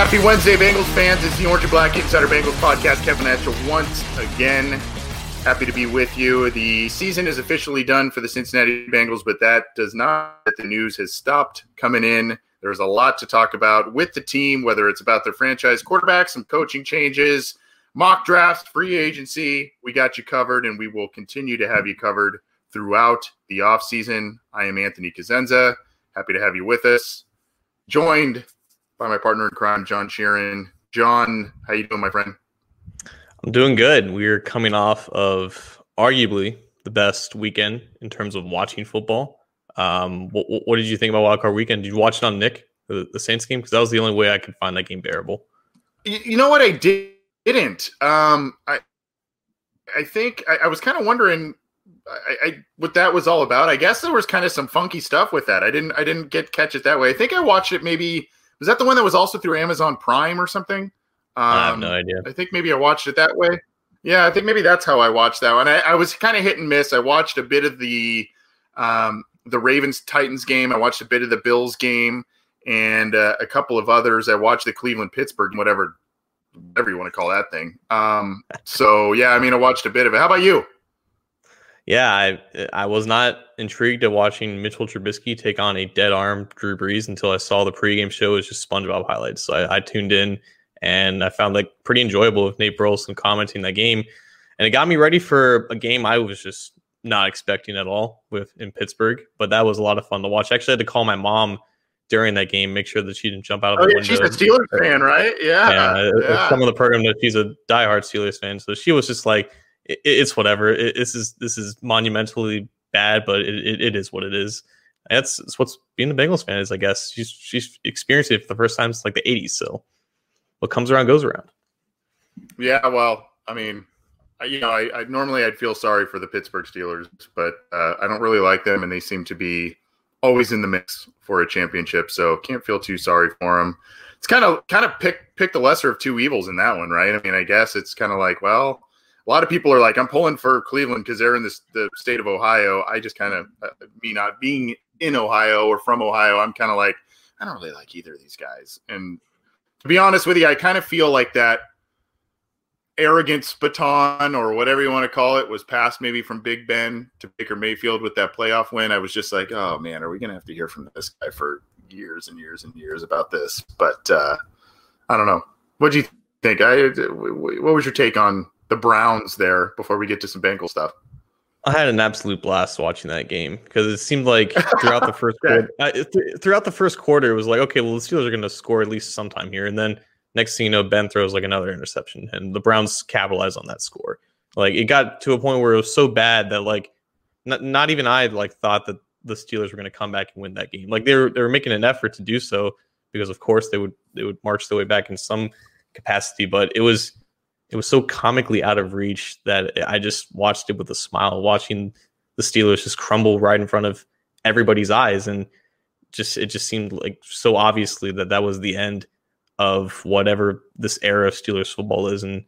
Happy Wednesday, Bengals fans. It's the Orange and Black Insider Bengals podcast. Kevin Atchell once again. Happy to be with you. The season is officially done for the Cincinnati Bengals, but that does not that the news has stopped coming in. There's a lot to talk about with the team, whether it's about their franchise quarterback, some coaching changes, mock drafts, free agency. We got you covered, and we will continue to have you covered throughout the offseason. I am Anthony Cosenza. Happy to have you with us. Joined by my partner in crime, John Sheeran. John, how you doing, my friend? I'm doing good. We're coming off of arguably the best weekend in terms of watching football. Um, what, what, did you think about Wildcard Weekend? Did you watch it on Nick, the, the Saints game? Because that was the only way I could find that game bearable. You, you know what? I did, didn't. Um, I I think I, I was kind of wondering I, I, what that was all about. I guess there was kind of some funky stuff with that. I didn't I didn't get catch it that way. I think I watched it maybe was that the one that was also through Amazon Prime or something? Um, I have no um, idea. I think maybe I watched it that way. Yeah, I think maybe that's how I watched that one. I, I was kind of hit and miss. I watched a bit of the um, the Ravens Titans game. I watched a bit of the Bills game and uh, a couple of others. I watched the Cleveland Pittsburgh, whatever whatever you want to call that thing. Um, so yeah, I mean, I watched a bit of it. How about you? Yeah, I I was not intrigued at watching Mitchell Trubisky take on a dead arm Drew Brees until I saw the pregame show. It was just SpongeBob highlights. So I, I tuned in and I found like pretty enjoyable with Nate Burleson commenting that game, and it got me ready for a game I was just not expecting at all with in Pittsburgh. But that was a lot of fun to watch. I actually had to call my mom during that game, make sure that she didn't jump out of oh, the yeah, window. She's a Steelers fan, right? Yeah. Yeah. yeah. Some of the program that she's a diehard Steelers fan, so she was just like it, it's whatever. It, this is this is monumentally bad, but it, it, is what it is. That's, that's what's being a Bengals fan is, I guess. She's she's experienced it for the first time since like the '80s. So what comes around goes around. Yeah, well, I mean, you know, I, I, normally I'd feel sorry for the Pittsburgh Steelers, but uh, I don't really like them, and they seem to be always in the mix for a championship. So can't feel too sorry for them. It's kind of kind of pick pick the lesser of two evils in that one, right? I mean, I guess it's kind of like, well, a lot of people are like, I'm pulling for Cleveland because they're in this, the state of Ohio. I just kind of, uh, me not being in Ohio or from Ohio, I'm kind of like, I don't really like either of these guys. And to be honest with you, I kind of feel like that arrogance baton or whatever you want to call it was passed maybe from Big Ben to Baker Mayfield with that playoff win. I was just like, oh man, are we going to have to hear from this guy for years and years and years about this? But uh, I don't know. What do you think? I what was your take on the Browns there before we get to some Bengal stuff. I had an absolute blast watching that game because it seemed like throughout the first quarter, uh, th- throughout the first quarter, it was like, okay, well, the Steelers are going to score at least sometime here, and then next thing you know, Ben throws like another interception, and the Browns capitalize on that score. Like it got to a point where it was so bad that like not, not even I like thought that the Steelers were going to come back and win that game. Like they were they were making an effort to do so because of course they would they would march their way back in some capacity, but it was it was so comically out of reach that I just watched it with a smile, watching the Steelers just crumble right in front of everybody's eyes, and just it just seemed like so obviously that that was the end of whatever this era of Steelers football is, and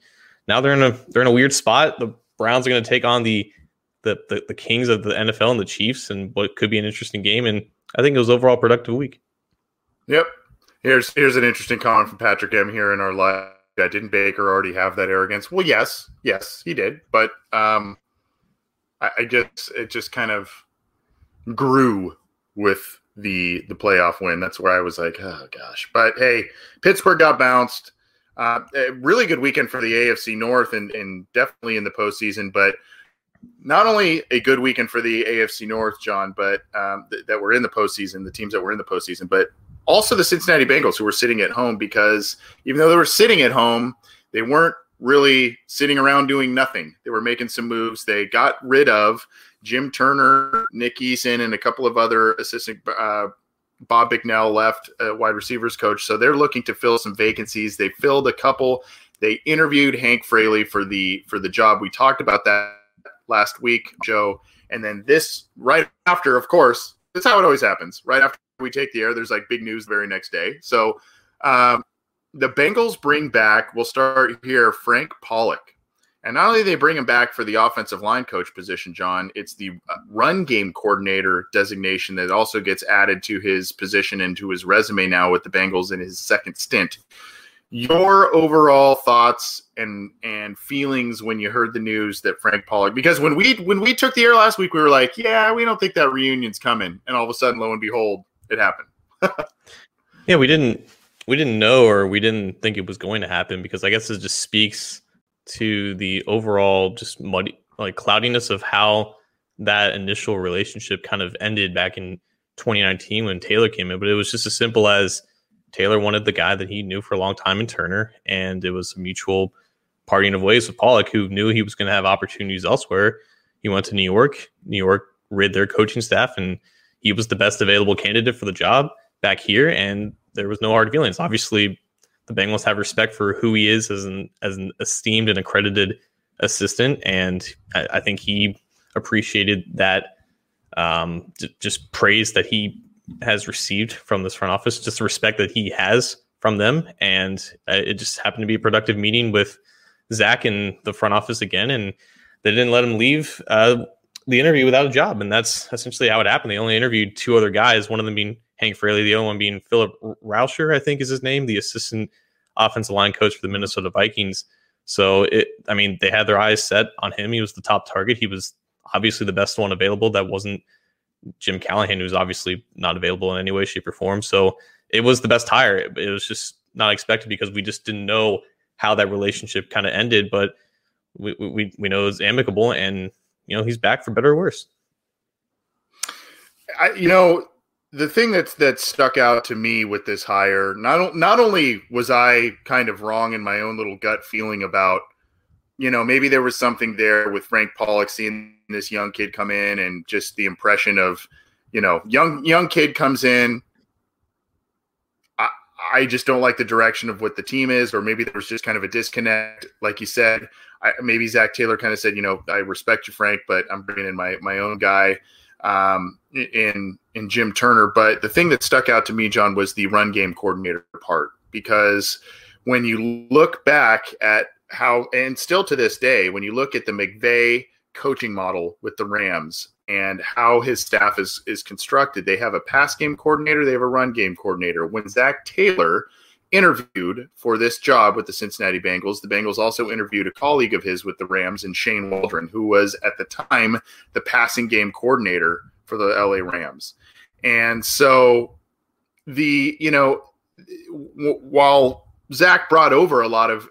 now they're in a they're in a weird spot. The Browns are going to take on the, the the the kings of the NFL and the Chiefs, and what could be an interesting game. And I think it was overall productive week. Yep. Here's here's an interesting comment from Patrick M here in our live didn't Baker already have that arrogance? Well, yes, yes, he did, but um, I, I just it just kind of grew with the the playoff win. That's where I was like, oh gosh. But hey, Pittsburgh got bounced. Uh, a really good weekend for the AFC North and, and definitely in the postseason. But not only a good weekend for the AFC North, John, but um, th- that were in the postseason, the teams that were in the postseason, but also the Cincinnati Bengals who were sitting at home because even though they were sitting at home, they weren't really sitting around doing nothing. They were making some moves. They got rid of Jim Turner, Nick Eason, and a couple of other assistant. Uh, Bob Bicknell left, uh, wide receivers coach, so they're looking to fill some vacancies. They filled a couple. They interviewed Hank Fraley for the for the job. We talked about that last week, Joe, and then this right after, of course, that's how it always happens. Right after we take the air, there's like big news the very next day. So um, the Bengals bring back. We'll start here. Frank Pollock. and not only they bring him back for the offensive line coach position, John, it's the uh, run game coordinator designation that also gets added to his position and to his resume now with the Bengals in his second stint. Your overall thoughts and and feelings when you heard the news that Frank Pollock because when we when we took the air last week we were like yeah we don't think that reunion's coming and all of a sudden lo and behold it happened. yeah, we didn't we didn't know or we didn't think it was going to happen because I guess it just speaks to the overall just muddy like cloudiness of how that initial relationship kind of ended back in 2019 when Taylor came in. But it was just as simple as Taylor wanted the guy that he knew for a long time in Turner, and it was a mutual parting of ways with Pollock, who knew he was going to have opportunities elsewhere. He went to New York. New York rid their coaching staff, and he was the best available candidate for the job back here. And there was no hard feelings. Obviously, the Bengals have respect for who he is as an as an esteemed and accredited assistant, and I, I think he appreciated that um, just praise that he has received from this front office, just the respect that he has from them, and uh, it just happened to be a productive meeting with Zac and the front office again, and they didn't let him leave uh, the interview without a job, and that's essentially how it happened. They only interviewed two other guys, one of them being Hank Fraley, the other one being Philip Rauscher, I think is his name, the assistant offensive line coach for the Minnesota Vikings. So it, I mean, they had their eyes set on him. He was the top target. He was obviously the best one available. That wasn't Jim Callahan, who's obviously not available in any way, shape, or form. So it was the best hire. It, it was just not expected because we just didn't know how that relationship kind of ended. But we, we we know it was amicable, and you know he's back for better or worse. I, you know, the thing that's that stuck out to me with this hire, not not only was I kind of wrong in my own little gut feeling about, you know, maybe there was something there with Frank Pollock seeing this young kid come in and just the impression of, you know, young young kid comes in. I, I just don't like the direction of what the team is, or maybe there was just kind of a disconnect, like you said. I, maybe Zac Taylor kind of said, you know, I respect you, Frank, but I'm bringing in my my own guy um, in in Jim Turner. But the thing that stuck out to me, John, was the run game coordinator part because when you look back at how, and still to this day, when you look at the McVay coaching model with the Rams and how his staff is is constructed, they have a pass game coordinator, they have a run game coordinator. When Zac Taylor interviewed for this job with the Cincinnati Bengals. The Bengals also interviewed a colleague of his with the Rams and Shane Waldron, who was at the time the passing game coordinator for the LA Rams. And so the, you know, w- while Zac brought over a lot of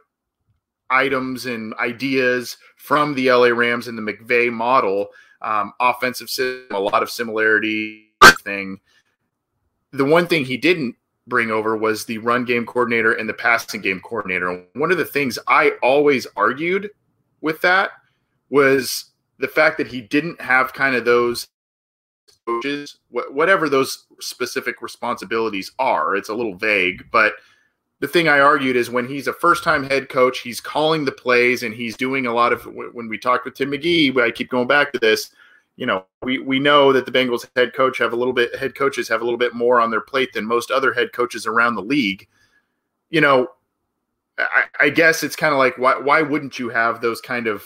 items and ideas from the LA Rams and the McVay model, um, offensive system, a lot of similarity thing. The one thing he didn't bring over was the run game coordinator and the passing game coordinator. One of the things I always argued with that was the fact that he didn't have kind of those coaches, whatever those specific responsibilities are. It's a little vague, but the thing I argued is when he's a first time head coach, he's calling the plays and he's doing a lot of when we talked with Tim McGee, I keep going back to this you know, we, we know that the Bengals head coach have a little bit head coaches have a little bit more on their plate than most other head coaches around the league. You know, I, I guess it's kind of like why why wouldn't you have those kind of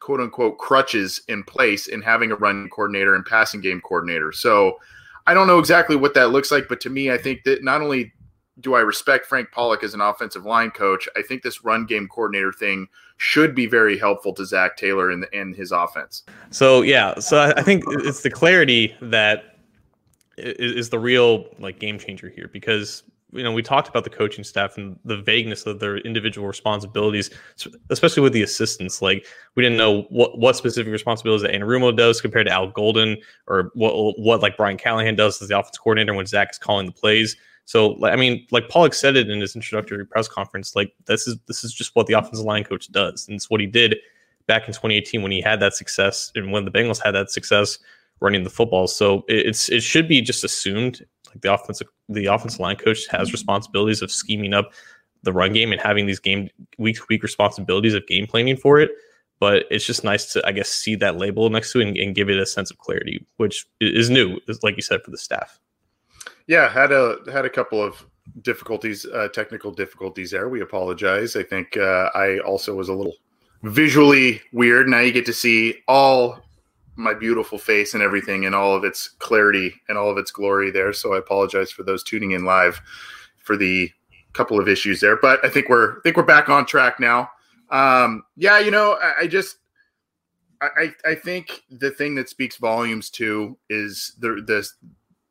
quote unquote crutches in place in having a run coordinator and passing game coordinator? So I don't know exactly what that looks like, but to me, I think that not only do I respect Frank Pollock as an offensive line coach, I think this run game coordinator thing should be very helpful to Zac Taylor and in, in his offense. So yeah, so I think it's the clarity that is the real like game changer here because you know we talked about the coaching staff and the vagueness of their individual responsibilities, especially with the assistants. Like we didn't know what what specific responsibilities that Anarumo does compared to Al Golden, or what what like Brian Callahan does as the offense coordinator when Zac is calling the plays. So I mean, like Pollock said it in his introductory press conference, like this is this is just what the offensive line coach does, and it's what he did back in 2018 when he had that success and when the Bengals had that success running the football. So it's it should be just assumed like the offensive the offensive line coach has responsibilities of scheming up the run game and having these game week to week responsibilities of game planning for it. But it's just nice to I guess see that label next to it and, and give it a sense of clarity, which is new, like you said, for the staff. Yeah, had a had a couple of difficulties, uh, technical difficulties there. We apologize. I think uh, I also was a little visually weird. Now you get to see all my beautiful face and everything in all of its clarity and all of its glory there. So I apologize for those tuning in live for the couple of issues there, but I think we're I think we're back on track now. Um, yeah, you know, I, I just I, I think the thing that speaks volumes to is the the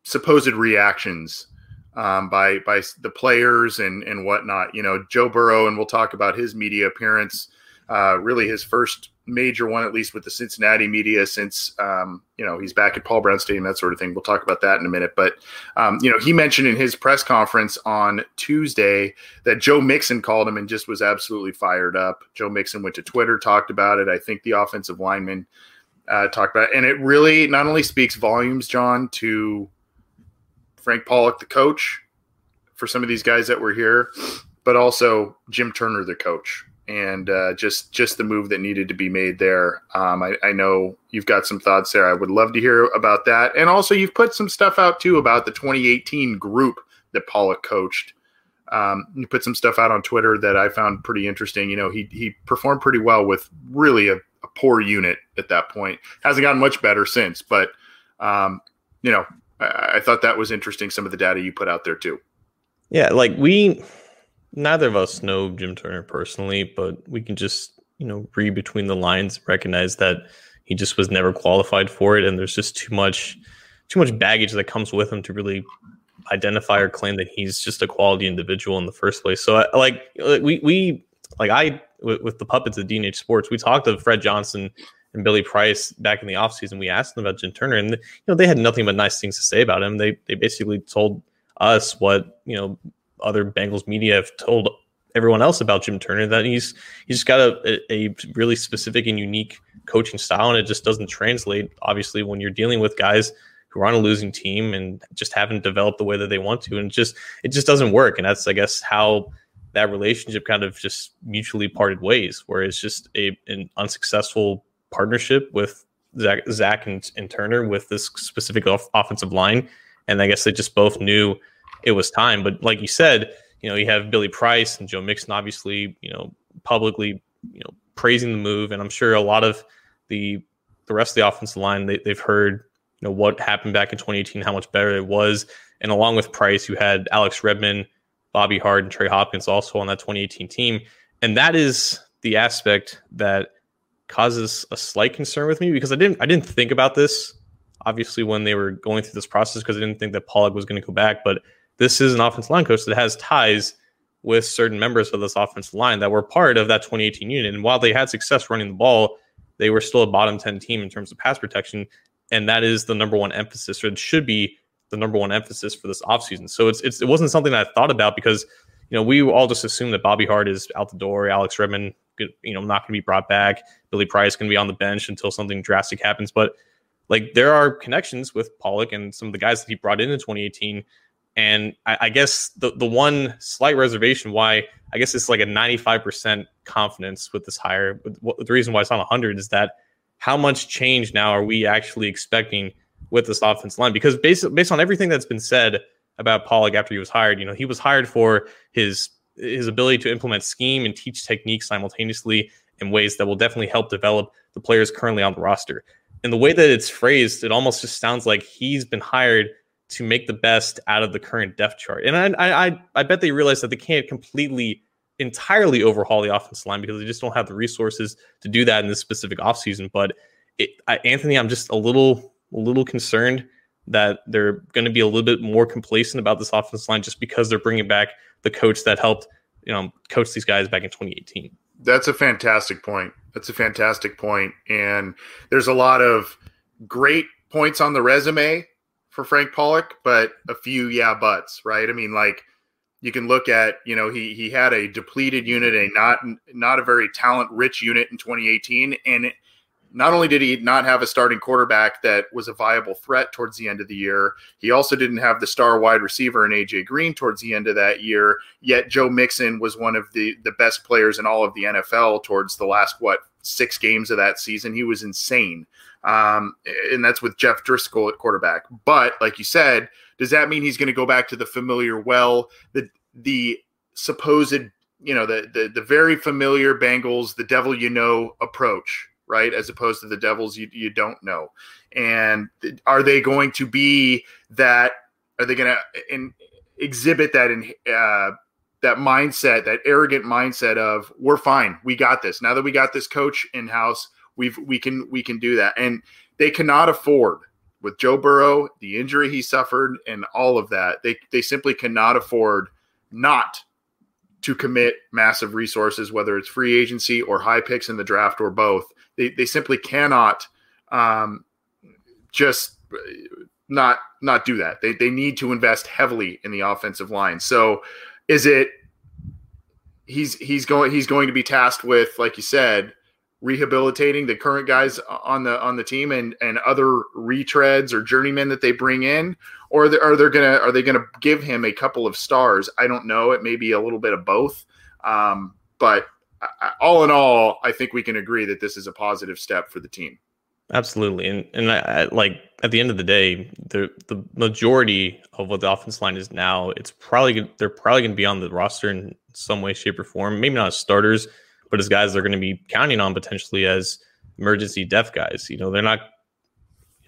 supposed reactions um, by by the players and and whatnot. You know, Joe Burrow, and we'll talk about his media appearance uh, really his first major one, at least with the Cincinnati media, since um, you know he's back at Paul Brown Stadium, that sort of thing. We'll talk about that in a minute. But um, you know, he mentioned in his press conference on Tuesday that Joe Mixon called him and just was absolutely fired up. Joe Mixon went to Twitter, talked about it. I think the offensive lineman uh, talked about it, and it really not only speaks volumes, John, to Frank Pollock, the coach, for some of these guys that were here, but also Jim Turner, the coach and uh, just just the move that needed to be made there. Um, I, I, know you've got some thoughts there. I would love to hear about that, and also you've put some stuff out too about the 2018 group that Pollock coached. Um, you put some stuff out on Twitter that I found pretty interesting. You know, he he performed pretty well with really a, a poor unit at that point. Hasn't gotten much better since, but um, you know, I, I thought that was interesting. Some of the data you put out there too. Yeah, like we neither of us know Jim Turner personally, but we can just, you know, read between the lines, recognize that he just was never qualified for it. And there's just too much, too much baggage that comes with him to really identify or claim that he's just a quality individual in the first place. So I, like we, we, like I, with, the puppets of DNH sports, we talked to Fred Johnson and Billy Price back in the offseason. We asked them about Jim Turner and, you know, they had nothing but nice things to say about him. They, they basically told us what, you know, other Bengals media have told everyone else about Jim Turner that he's he's got a, a really specific and unique coaching style, and it just doesn't translate. Obviously, when you're dealing with guys who are on a losing team and just haven't developed the way that they want to, and just it just doesn't work. And that's I guess how that relationship kind of just mutually parted ways, where it's just a an unsuccessful partnership with Zac, Zac and, and Turner with this specific off- offensive line, and I guess they just both knew it was time. But like you said, you know, you have Billy Price and Joe Mixon, obviously, you know, publicly, you know, praising the move, and I'm sure a lot of the the rest of the offensive line they, they've heard, you know, what happened back in 2018, how much better it was, and along with Price, you had Alex Redmond, Bobby Hart, and Trey Hopkins also on that 2018 team, and that is the aspect that causes a slight concern with me because I didn't I didn't think about this obviously when they were going through this process because I didn't think that Pollock was going to go back, but this is an offensive line coach that has ties with certain members of this offensive line that were part of that 2018 unit. And while they had success running the ball, they were still a bottom 10 team in terms of pass protection. And that is the number one emphasis, or it should be the number one emphasis for this offseason. So it's, it's it wasn't something I thought about because you know we all just assumed that Bobby Hart is out the door, Alex Redmond, you know, not going to be brought back, Billy Price going to be on the bench until something drastic happens. But like there are connections with Pollock and some of the guys that he brought in in 2018 and I, I, guess the the one slight reservation why I guess it's like a 95% confidence with this hire. The reason why it's not 100 is that how much change now are we actually expecting with this offense line? Because based based on everything that's been said about Pollock after he was hired, you know, he was hired for his his ability to implement scheme and teach techniques simultaneously in ways that will definitely help develop the players currently on the roster. And the way that it's phrased, it almost just sounds like he's been hired to make the best out of the current depth chart. And I, I, I bet they realize that they can't completely, entirely overhaul the offensive line because they just don't have the resources to do that in this specific offseason. But it, I, Anthony, I'm just a little, a little concerned that they're going to be a little bit more complacent about this offensive line just because they're bringing back the coach that helped, you know, coach these guys back in 2018. That's a fantastic point. That's a fantastic point. And there's a lot of great points on the resume for Frank Pollock, but a few yeah buts, right? I mean, like you can look at, you know, he he had a depleted unit, a not not a very talent rich unit in 2018, and not only did he not have a starting quarterback that was a viable threat towards the end of the year, he also didn't have the star wide receiver in AJ Green towards the end of that year. Yet Joe Mixon was one of the the best players in all of the NFL towards the last what six games of that season. He was insane, um, and that's with Jeff Driskel at quarterback. But like you said, does that mean he's going to go back to the familiar well, the the supposed you know the the the very familiar Bengals, the devil you know approach? Right? As opposed to the Devils you, you don't know. And are they going to be that? Are they going to exhibit that in uh, that mindset, that arrogant mindset of we're fine, we got this. Now that we got this coach in house, we've we can we can do that. And they cannot afford with Joe Burrow, the injury he suffered, and all of that. They they simply cannot afford not to commit massive resources, whether it's free agency or high picks in the draft or both, they, they simply cannot um, just not not do that. They, they need to invest heavily in the offensive line. So is it he's he's going he's going to be tasked with, like you said, rehabilitating the current guys on the on the team and and other retreads or journeymen that they bring in? Or are they, gonna are they gonna give him a couple of stars? I don't know. It may be a little bit of both. Um, but all in all, I think we can agree that this is a positive step for the team. Absolutely, and and I, I, like at the end of the day, the the majority of what the offense line is now, it's probably they're probably going to be on the roster in some way, shape, or form. Maybe not as starters, but as guys they're going to be counting on potentially as emergency depth guys. You know, they're not.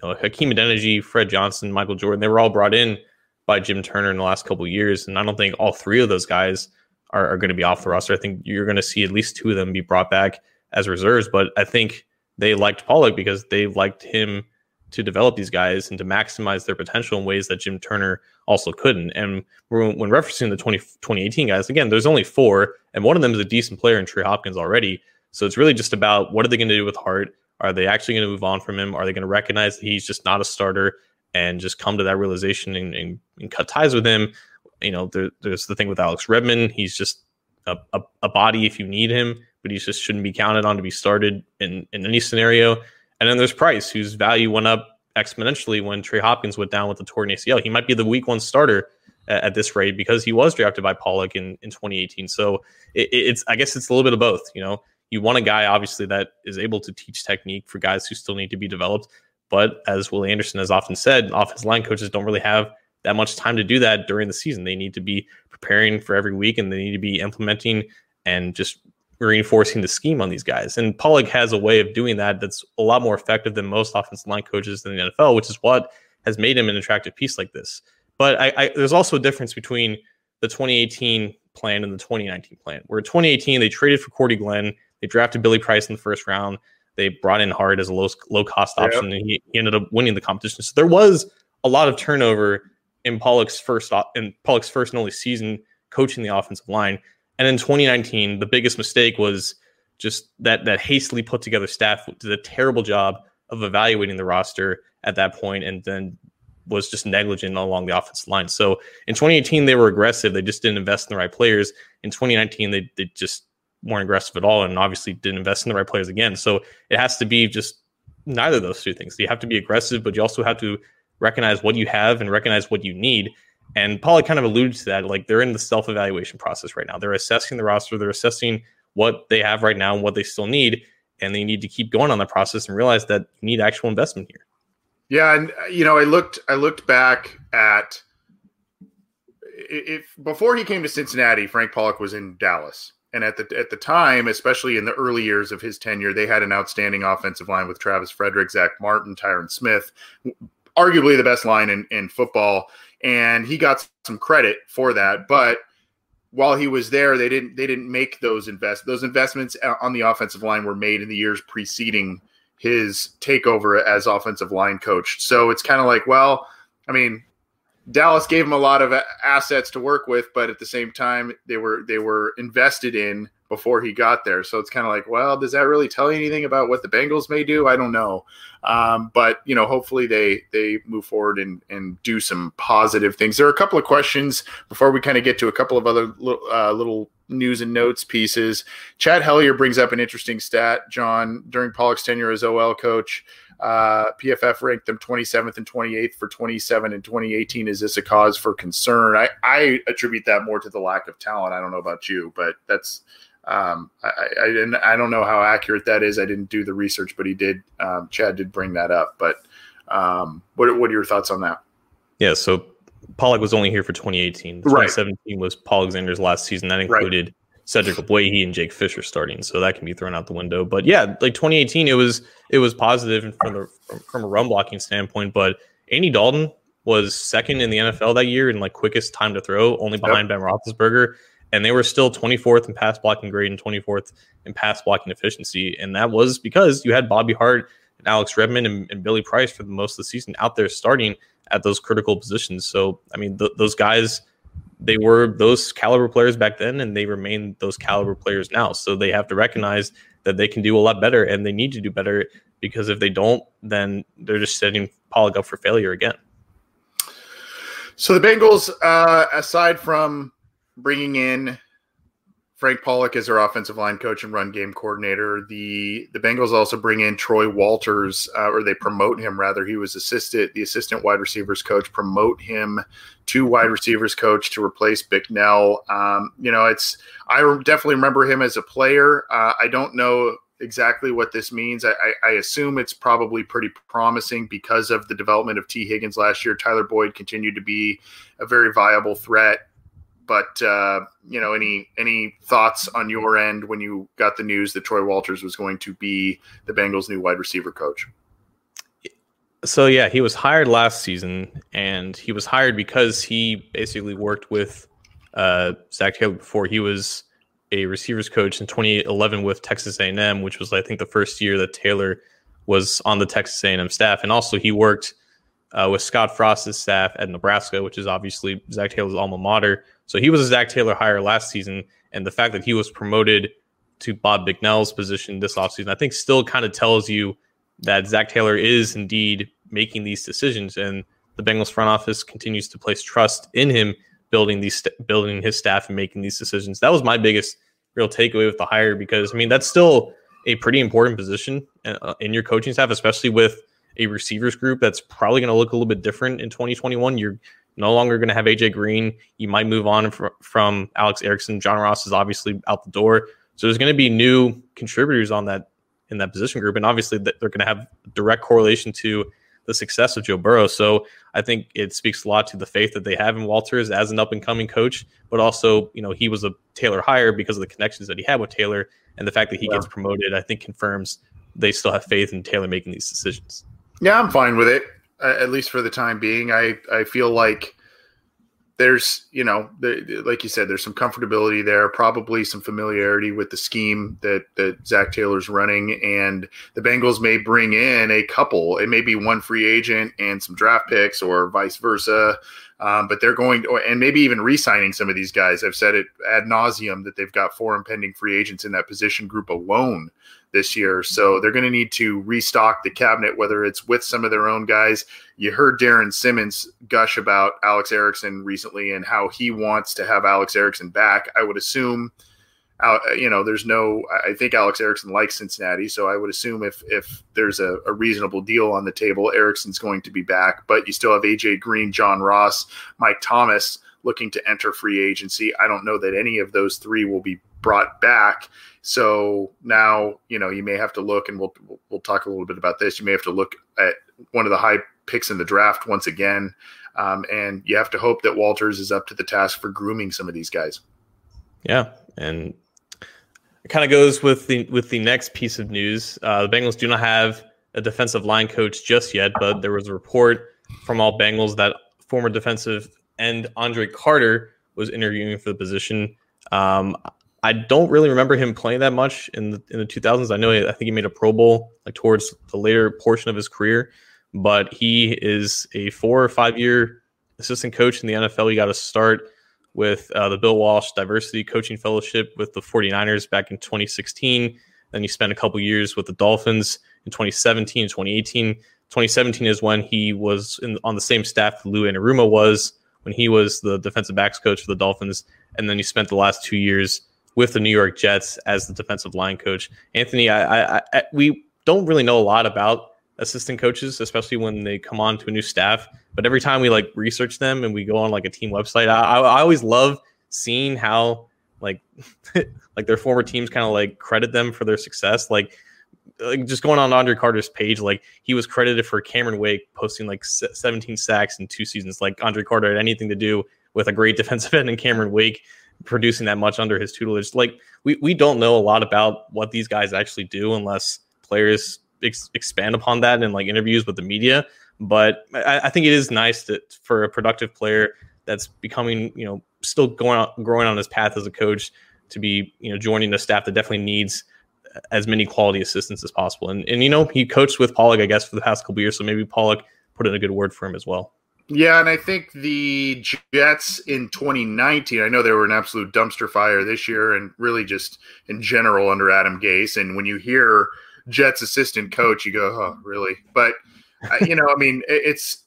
You know, Hakeem Adeniji, Fred Johnson, Michael Jordan, they were all brought in by Jim Turner in the last couple years, and I don't think all three of those guys are, are going to be off the roster. I think you're going to see at least two of them be brought back as reserves. But I think they liked Pollock because they liked him to develop these guys and to maximize their potential in ways that Jim Turner also couldn't. And when, referencing the 20, 2018 guys, again, there's only four, and one of them is a decent player in Trey Hopkins already. So it's really just about what are they going to do with Hart? Are they actually going to move on from him? Are they going to recognize that he's just not a starter and just come to that realization and, and, and cut ties with him? you know, there, there's the thing with Alex Redmond. He's just a, a, a, body if you need him, but he just shouldn't be counted on to be started in, in any scenario. And then there's Price, whose value went up exponentially when Trey Hopkins went down with the torn ACL. He might be the week one starter at, at this rate because he was drafted by Pollock in, in 2018. So it, it's, I guess it's a little bit of both. You know, you want a guy obviously that is able to teach technique for guys who still need to be developed. But as Willie Anderson has often said, offensive line coaches don't really have that much time to do that during the season. They need to be preparing for every week and they need to be implementing and just reinforcing the scheme on these guys. And Pollock has a way of doing that that's a lot more effective than most offensive line coaches in the NFL, which is what has made him an attractive piece like this. But I, I, there's also a difference between the 2018 plan and the 2019 plan. Where 2018 they traded for Cordy Glenn, they drafted Billy Price in the first round, they brought in Hart as a low low cost option, yep. and he, he ended up winning the competition. So there was a lot of turnover in Pollock's first in Pollock's first and only season coaching the offensive line. And in 2019, the biggest mistake was just that that hastily put together staff did a terrible job of evaluating the roster at that point, and then was just negligent along the offensive line. So in 2018, they were aggressive. They just didn't invest in the right players. In 2019, they, they just weren't aggressive at all, and obviously didn't invest in the right players again. So it has to be just neither of those two things. You have to be aggressive, but you also have to recognize what you have and recognize what you need. And Pollock kind of alluded to that. Like they're in the self evaluation process right now. They're assessing the roster, they're assessing what they have right now and what they still need. And they need to keep going on that process and realize that you need actual investment here. Yeah, and uh, you know, I looked I looked back at if before he came to Cincinnati, Frank Pollock was in Dallas. And at the at the time, especially in the early years of his tenure, they had an outstanding offensive line with Travis Frederick, Zack Martin, Tyron Smith, arguably the best line in, in football, and he got some credit for that. But while he was there, they didn't they didn't make those invest those investments on the offensive line were made in the years preceding his takeover as offensive line coach. So it's kind of like, well, I mean, Dallas gave him a lot of assets to work with, but at the same time, they were they were invested in before he got there. So it's kind of like, well, does that really tell you anything about what the Bengals may do? I don't know. Um, but you know, hopefully they they move forward and and do some positive things. There are a couple of questions before we kind of get to a couple of other uh, little news and notes pieces. Chad Hellier brings up an interesting stat, John, during Pollock's tenure as OL coach. Uh, PFF ranked them 27th and 28th for 27 and 2018. Is this a cause for concern? I, I attribute that more to the lack of talent. I don't know about you, but that's um, I, I, didn't, I don't know how accurate that is. I didn't do the research, but he did. Um, Chad did bring that up. But um, what what are your thoughts on that? Yeah, so Pollock was only here for 2018. 2017 right. was Paul Alexander's last season. That included right. Cedric Ogbuehi and Jake Fisher starting, so that can be thrown out the window. But yeah, like 2018, it was it was positive from the from, from a run blocking standpoint. But Andy Dalton was second in the NFL that year in like quickest time to throw, only behind yep. Ben Roethlisberger, and they were still 24th in pass blocking grade and 24th in pass blocking efficiency, and that was because you had Bobby Hart and Alex Redmond and, and Billy Price for the most of the season out there starting at those critical positions. So I mean, th- those guys they were those caliber players back then and they remain those caliber players now. So they have to recognize that they can do a lot better and they need to do better because if they don't, then they're just setting Pollock up for failure again. So the Bengals, uh, aside from bringing in Frank Pollock as their offensive line coach and run game coordinator. The the Bengals also bring in Troy Walters, uh, or they promote him rather. He was assistant, the assistant wide receivers coach, promote him to wide receivers coach to replace Bicknell. Um, you know, it's I definitely remember him as a player. Uh, I don't know exactly what this means. I, I, I, assume it's probably pretty promising because of the development of Tee Higgins last year. Tyler Boyd continued to be a very viable threat. But uh, you know, any any thoughts on your end when you got the news that Troy Walters was going to be the Bengals' new wide receiver coach? So yeah, he was hired last season, and he was hired because he basically worked with uh, Zac Taylor before. He was a receivers coach in 2011 with Texas A&M, which was I think the first year that Taylor was on the Texas A&M staff, and also he worked uh, with Scott Frost's staff at Nebraska, which is obviously Zac Taylor's alma mater. So he was a Zac Taylor hire last season, and the fact that he was promoted to Bob Bicknell's position this offseason, I think still kind of tells you that Zac Taylor is indeed making these decisions, and the Bengals front office continues to place trust in him building these building his staff and making these decisions. That was my biggest real takeaway with the hire because I mean that's still a pretty important position uh, in your coaching staff, especially with a receivers group that's probably going to look a little bit different in 2021. You're no longer going to have AJ Green. You might move on from, from Alex Erickson. John Ross is obviously out the door. So there's going to be new contributors on that in that position group, and obviously they're going to have direct correlation to the success of Joe Burrow. So I think it speaks a lot to the faith that they have in Walters as an up and coming coach, but also you know he was a Taylor hire because of the connections that he had with Taylor, and the fact that he yeah. gets promoted, I think confirms they still have faith in Taylor making these decisions. Yeah, I'm fine with it, at least for the time being. I I feel like there's you know the, like you said there's some comfortability there probably some familiarity with the scheme that that zac taylor's running and the bengals may bring in a couple it may be one free agent and some draft picks or vice versa um, but they're going to, and maybe even re-signing some of these guys i've said it ad nauseum that they've got four impending free agents in that position group alone this year. So they're going to need to restock the cabinet, whether it's with some of their own guys. You heard Darrin Simmons gush about Alex Erickson recently and how he wants to have Alex Erickson back. I would assume, uh, you know, there's no. I think Alex Erickson likes Cincinnati, so I would assume if if there's a, a reasonable deal on the table, Erickson's going to be back. But you still have AJ Green, John Ross, Mike Thomas looking to enter free agency. I don't know that any of those three will be brought back. So now, you know, you may have to look, and we'll we'll talk a little bit about this. You may have to look at one of the high picks in the draft once again, um, and you have to hope that Walters is up to the task for grooming some of these guys. Yeah, and it kind of goes with the with the next piece of news. Uh, the Bengals do not have a defensive line coach just yet, but there was a report from all Bengals that former defensive end Andre Carter was interviewing for the position. Um, I don't really remember him playing that much in the in the 2000s. I know I think he made a Pro Bowl like towards the later portion of his career, but he is a four or five year assistant coach in the NFL. He got to start with uh, the Bill Walsh Diversity Coaching Fellowship with the 49ers back in 2016. Then he spent a couple years with the Dolphins in 2017 and 2018. 2017 is when he was in, on the same staff Lou Anarumo was when he was the defensive backs coach for the Dolphins. And then he spent the last two years with the New York Jets as the defensive line coach. Anthony, I, I, I we don't really know a lot about assistant coaches, especially when they come on to a new staff. But every time we like research them and we go on like a team website, I, I always love seeing how like like their former teams kind of like credit them for their success. Like, like just going on Andre Carter's page, like he was credited for Cameron Wake posting like 17 sacks in two seasons. Like Andre Carter had anything to do with a great defensive end and Cameron Wake producing that much under his tutelage. Like we we don't know a lot about what these guys actually do unless players ex- expand upon that in like interviews with the media. But I, I think it is nice that for a productive player that's becoming, you know, still going on, growing on his path as a coach to be, you know, joining a staff that definitely needs as many quality assistants as possible. And and you know, he coached with Pollock, I guess, for the past couple years, so maybe Pollock put in a good word for him as well. Yeah, and I think the Jets in 2019, I know they were an absolute dumpster fire this year and really just in general under Adam Gase. And when you hear Jets assistant coach, you go, oh, really? But uh, you know, I mean, it's.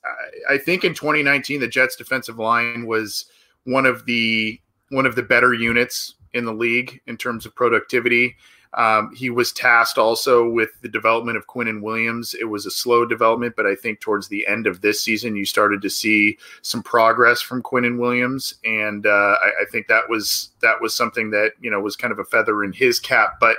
I think in 2019, the Jets defensive line was one of the one of the better units in the league in terms of productivity. Um, he was tasked also with the development of Quinnen Williams. It was a slow development, but I think towards the end of this season, you started to see some progress from Quinnen Williams, and uh, I, I, think that was that was something that you know was kind of a feather in his cap. But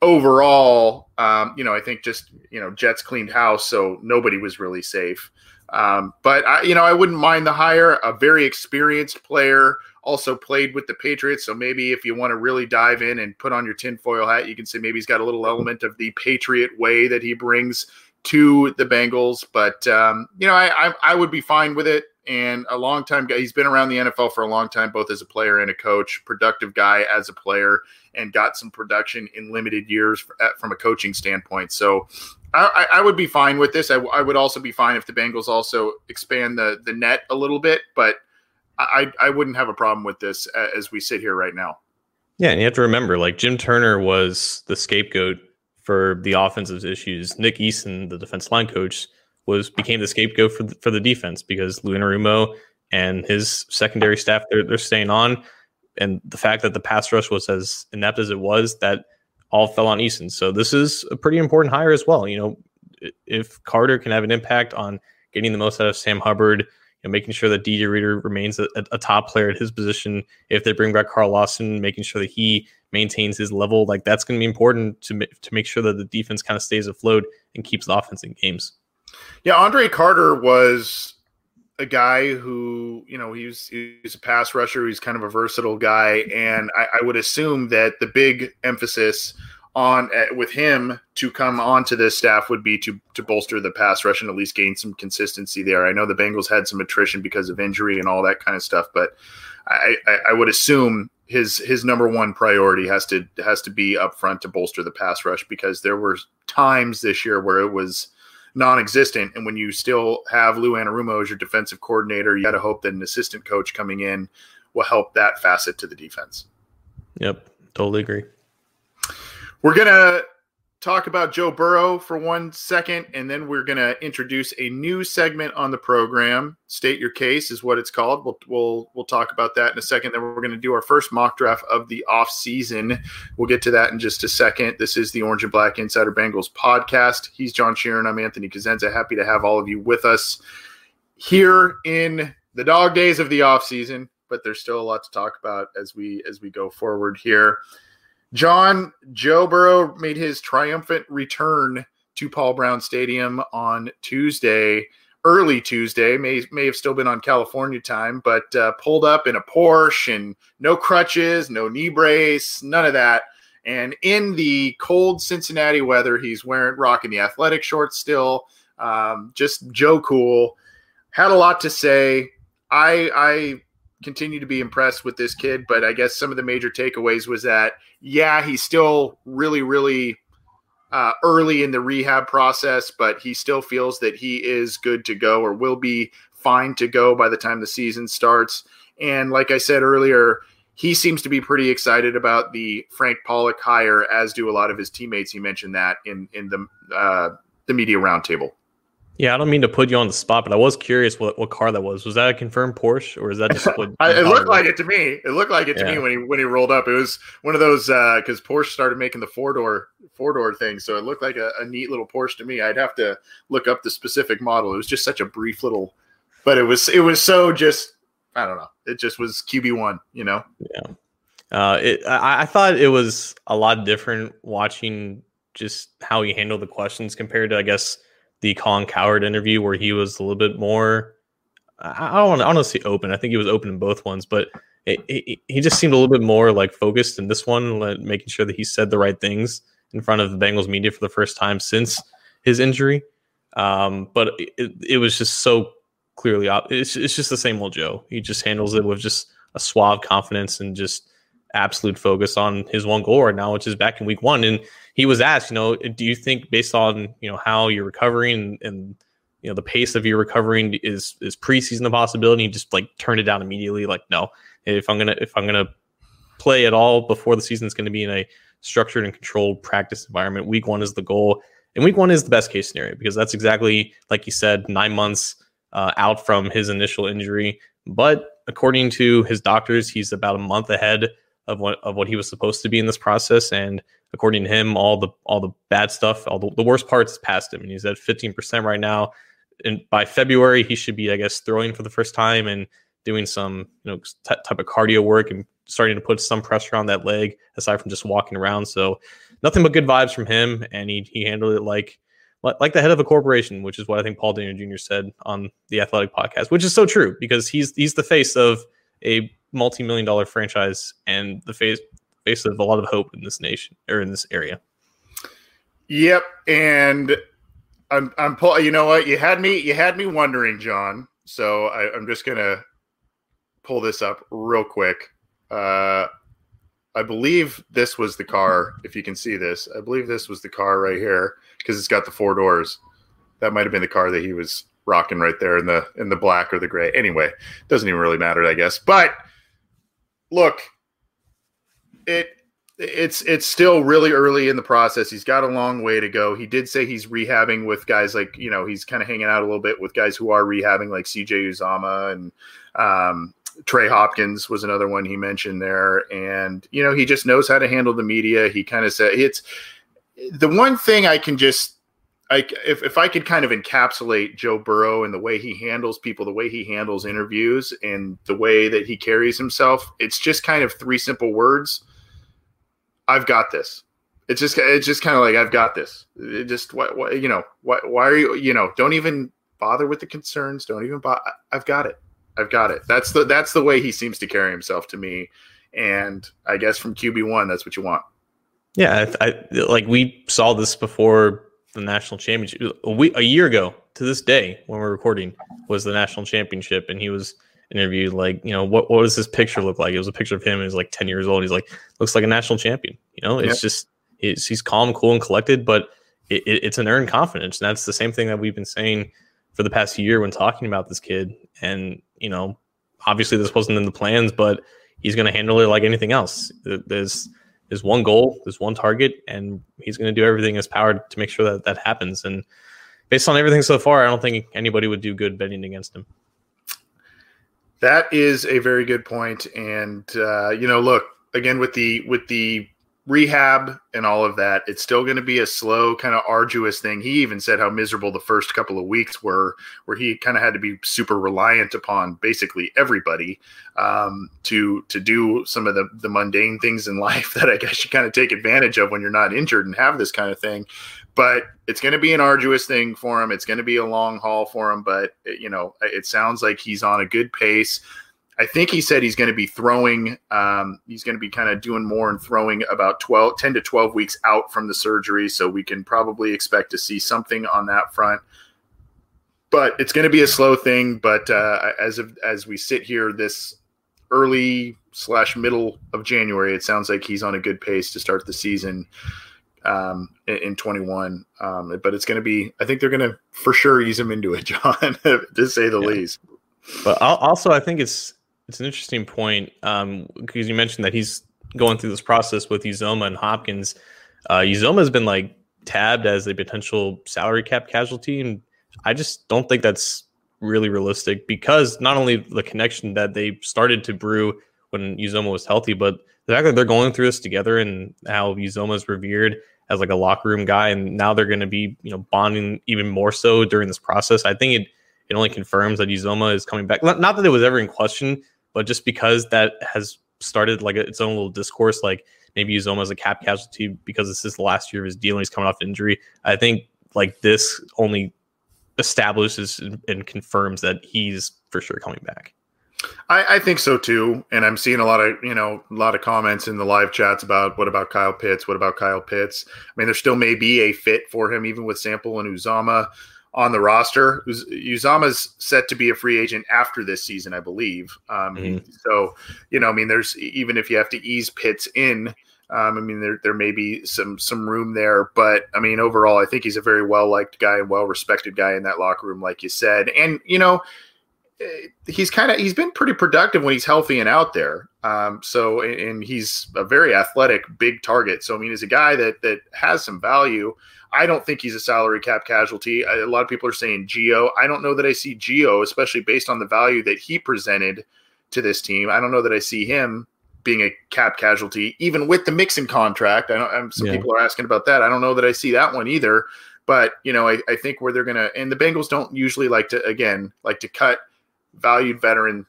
overall, um, you know, I think just you know Jets cleaned house, so nobody was really safe. Um, but I, you know, I wouldn't mind the hire. A very experienced player, also played with the Patriots. So maybe if you want to really dive in and put on your tinfoil hat, you can say maybe he's got a little element of the Patriot way that he brings to the Bengals. But um, you know, I, I I would be fine with it and a long time guy. He's been around the NFL for a long time, both as a player and a coach. Productive guy as a player, and got some production in limited years from a coaching standpoint. So, I, I would be fine with this. I, I, would also be fine if the Bengals also expand the the net a little bit, but I I wouldn't have a problem with this as we sit here right now. Yeah, and you have to remember, like Jim Turner was the scapegoat for the offensive issues. Nick Eason, the defense line coach was became the scapegoat for the, for the defense because Lou Anarumo and his secondary staff they're, they're staying on, and the fact that the pass rush was as inept as it was that all fell on Eason. So this is a pretty important hire as well. You know, if Carter can have an impact on getting the most out of Sam Hubbard, you know, making sure that DJ Reader remains a, a, top player at his position. If they bring back Carl Lawson, making sure that he maintains his level, like that's going to be important to to make sure that the defense kind of stays afloat and keeps the offense in games. Yeah, Andre Carter was a guy who, you know, he's he's a pass rusher. He's kind of a versatile guy, and I, I would assume that the big emphasis on uh, with him to come onto this staff would be to to bolster the pass rush and at least gain some consistency there. I know the Bengals had some attrition because of injury and all that kind of stuff, but I, I, I would assume his his number one priority has to has to be up front to bolster the pass rush because there were times this year where it was non-existent. And when you still have Lou Anarumo as your defensive coordinator, you got to hope that an assistant coach coming in will help that facet to the defense. Yep, totally agree. We're gonna talk about Joe Burrow for one second, and then we're going to introduce a new segment on the program. State your case is what it's called. We'll we'll we'll talk about that in a second. Then we're going to do our first mock draft of the off season. We'll get to that in just a second. This is the Orange and Black Insider Bengals podcast. He's John Sheeran. I'm Anthony Cosenza. Happy to have all of you with us here in the dog days of the off season. But there's still a lot to talk about as we as we go forward here. John Joe Burrow made his triumphant return to Paul Brown Stadium on Tuesday, early Tuesday. May may have still been on California time, but uh, pulled up in a Porsche and no crutches, no knee brace, none of that. And in the cold Cincinnati weather, he's wearing rocking the athletic shorts still. Um, just Joe cool. Had a lot to say. I I continue to be impressed with this kid, but I guess some of the major takeaways was that yeah, he's still really, really uh, early in the rehab process, but he still feels that he is good to go or will be fine to go by the time the season starts. And like I said earlier, he seems to be pretty excited about the Frank Pollock hire, as do a lot of his teammates. He mentioned that in in the uh, the media roundtable. Yeah, I don't mean to put you on the spot, but I was curious what, what car that was. Was that a confirmed Porsche, or is that just what? I, it looked like it to me. It looked like it to yeah. me when he when he rolled up. It was one of those because uh, Porsche started making the four door four door thing, so it looked like a, a, neat little Porsche to me. I'd have to look up the specific model. It was just such a brief little, but it was it was so just I don't know. It just was QB one, you know. Yeah. Uh, it I, I thought it was a lot different watching just how he handled the questions compared to I guess the Colin Cowherd interview where he was a little bit more. I don't want to, say open. I think he was open in both ones, but it, it, he just seemed a little bit more like focused in this one, like making sure that he said the right things in front of the Bengals media for the first time since his injury. Um, but it, it was just so clearly, op- it's, it's just the same old Joe. He just handles it with just a suave confidence and just absolute focus on his one goal right now, which is back in week one. And he was asked, you know, do you think based on you know how you're recovering and, and you know the pace of your recovering is is preseason a possibility? He just like turned it down immediately. Like, no, if I'm gonna if I'm gonna play at all before the season is going to be in a structured and controlled practice environment. Week one is the goal, and week one is the best case scenario because that's exactly like you said, nine months uh, out from his initial injury. But according to his doctors, he's about a month ahead of what of what he was supposed to be in this process. And according to him, all the all the bad stuff, all the, the worst parts passed him, and he's at 15% right now. And by February, he should be, I guess, throwing for the first time and doing some you know t- type of cardio work and starting to put some pressure on that leg aside from just walking around. So nothing but good vibes from him, and he he handled it like like the head of a corporation, which is what I think Paul Dehner Jr. said on the Athletic podcast, which is so true because he's he's the face of a multi-million dollar franchise and the face face of a lot of hope in this nation or in this area. Yep, and I'm I'm pull. You know what? You had me you had me wondering, John. So I, I'm just gonna pull this up real quick. Uh, I believe this was the car. If you can see this, I believe this was the car right here because it's got the four doors. That might have been the car that he was rocking right there in the in the black or the gray. Anyway, doesn't even really matter, I guess. But look, it it's it's still really early in the process. He's got a long way to go. He did say he's rehabbing with guys like you know he's kind of hanging out a little bit with guys who are rehabbing like CJ Uzomah and um, Trey Hopkins was another one he mentioned there. And you know he just knows how to handle the media. He kind of said it's the one thing I can just I, if, if I could kind of encapsulate Joe Burrow and the way he handles people, the way he handles interviews, and the way that he carries himself, it's just kind of three simple words. I've got this. It's just it's just kind of like I've got this. It just what, what you know why why are you you know don't even bother with the concerns. Don't even bother. I've got it. I've got it. That's the that's the way he seems to carry himself to me. And I guess from QB one, that's what you want. Yeah, I, I like we saw this before the national championship a, week, a year ago to this day when we're recording was the national championship. And he was interviewed like you know what what does this picture look like? It was a picture of him. He's like 10 years old. He's like looks like a national champion. You know it's just it's, he's calm cool and collected but it, it, it's an earned confidence. And that's the same thing that we've been saying for the past year when talking about this kid. And you know obviously this wasn't in the plans but he's going to handle it like anything else. There's there's one goal, there's one target, and he's going to do everything in his power to make sure that that happens. And based on everything so far, I don't think anybody would do good betting against him. That is a very good point, and uh, you know, look again with the with the rehab and all of that, it's still going to be a slow, kind of arduous thing. He even said how miserable the first couple of weeks were, where he kind of had to be super reliant upon basically everybody um, to to do some of the the mundane things in life that I guess you kind of take advantage of when you're not injured and have this kind of thing. But it's going to be an arduous thing for him. It's going to be a long haul for him. But you know, it sounds like he's on a good pace. I think he said he's going to be throwing. Um, he's going to be kind of doing more and throwing about 12, 10 to 12 weeks out from the surgery. So we can probably expect to see something on that front. But it's going to be a slow thing. But uh, as of, as we sit here this early slash middle of January, it sounds like he's on a good pace to start the season. um, in, in 21. Um, but it's going to be, I think they're going to for sure ease him into it, John, to say the yeah. least. But also, I think it's it's an interesting point um, because you mentioned that he's going through this process with Uzomah and Hopkins. Uh, Uzomah has been like tabbed as a potential salary cap casualty, and I just don't think that's really realistic because not only the connection that they started to brew when Uzomah was healthy, but the fact that they're going through this together and how Uzomah is revered as like a locker room guy, and now they're going to be you know bonding even more so during this process. I think it it only confirms that Uzomah is coming back. Not that it was ever in question, but just because that has started like its own little discourse, like maybe Uzomah as a cap casualty because this is the last year of his deal and he's coming off injury. I think like this only establishes and confirms that he's for sure coming back. I, I, think so too, and I'm seeing a lot of you know a lot of comments in the live chats about what about Kyle Pitts? What about Kyle Pitts? I mean, there still may be a fit for him, even with Sample and Uzomah on the roster. Uz- Uzomah's set to be a free agent after this season, I believe. Um, mm-hmm. So you know, I mean, there's even if you have to ease Pitts in. Um, I mean, there there may be some some room there, but I mean, overall, I think he's a very well liked guy and well respected guy in that locker room, like you said. And you know, he's kind of he's been pretty productive when he's healthy and out there. Um, so and he's a very athletic, big target. So I mean, he's a guy that that has some value. I don't think he's a salary cap casualty. A lot of people are saying Gio. I don't know that I see Gio, especially based on the value that he presented to this team. I don't know that I see him being a cap casualty, even with the Mixon contract. I know I'm, some yeah. people are asking about that. I don't know that I see that one either. But you know, I, I think where they're gonna and the Bengals don't usually like to again like to cut valued veteran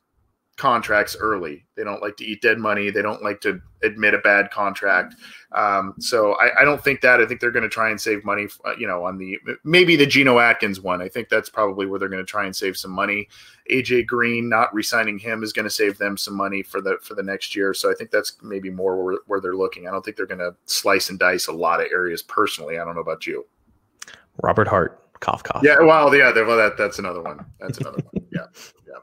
contracts early. They don't like to eat dead money. They don't like to admit a bad contract. Um, so I, I, don't think that. I think they're going to try and save money. Uh, you know, on the maybe the Geno Atkins one. I think that's probably where they're going to try and save some money. AJ Green not resigning him is going to save them some money for the for the next year. So I think that's maybe more where, where they're looking. I don't think they're going to slice and dice a lot of areas personally. I don't know about you. Robert Hart cough cough. Yeah, well, yeah, well, that that's another one. That's another one. Yeah, yeah.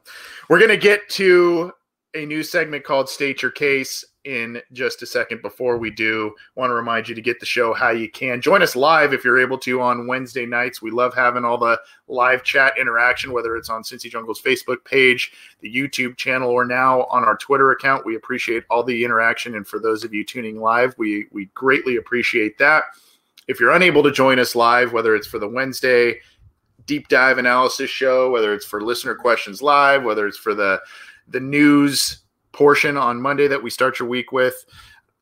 We're gonna get to a new segment called "State Your Case" in just a second. Before we do, want to remind you to get the show how you can join us live if you're able to on Wednesday nights. We love having all the live chat interaction, whether it's on Cincy Jungle's Facebook page, the YouTube channel, or now on our Twitter account. We appreciate all the interaction, and for those of you tuning live, we we greatly appreciate that. If you're unable to join us live, whether it's for the Wednesday deep dive analysis show, whether it's for listener questions live, whether it's for the the news portion on Monday that we start your week with,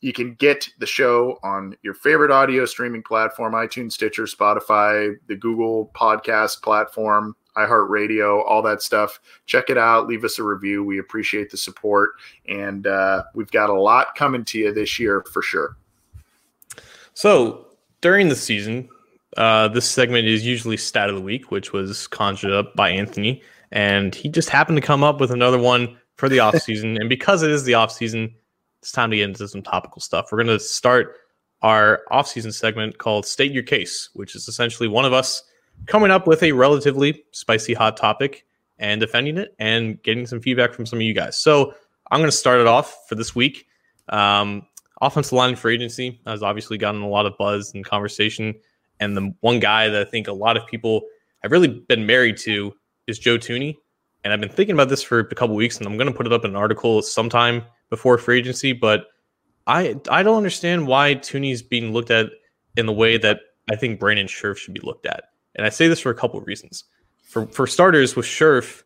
you can get the show on your favorite audio streaming platform, iTunes, Stitcher, Spotify, the Google podcast platform, iHeartRadio, all that stuff. Check it out. Leave us a review. We appreciate the support. And uh, we've got a lot coming to you this year for sure. So, during the season, uh, this segment is usually stat of the week, which was conjured up by Anthony, and he just happened to come up with another one for the off season. and because it is the off season, it's time to get into some topical stuff. We're going to start our off season segment called "State Your Case," which is essentially one of us coming up with a relatively spicy hot topic and defending it and getting some feedback from some of you guys. So I'm going to start it off for this week. Um, offensive line for agency has obviously gotten a lot of buzz and conversation. And the one guy that I think a lot of people have really been married to is Joe Thuney. And I've been thinking about this for a couple weeks, and I'm going to put it up in an article sometime before free agency. But I I don't understand why Thuney's being looked at in the way that I think Brandon Scherff should be looked at. And I say this for a couple of reasons. For for starters, with Scherff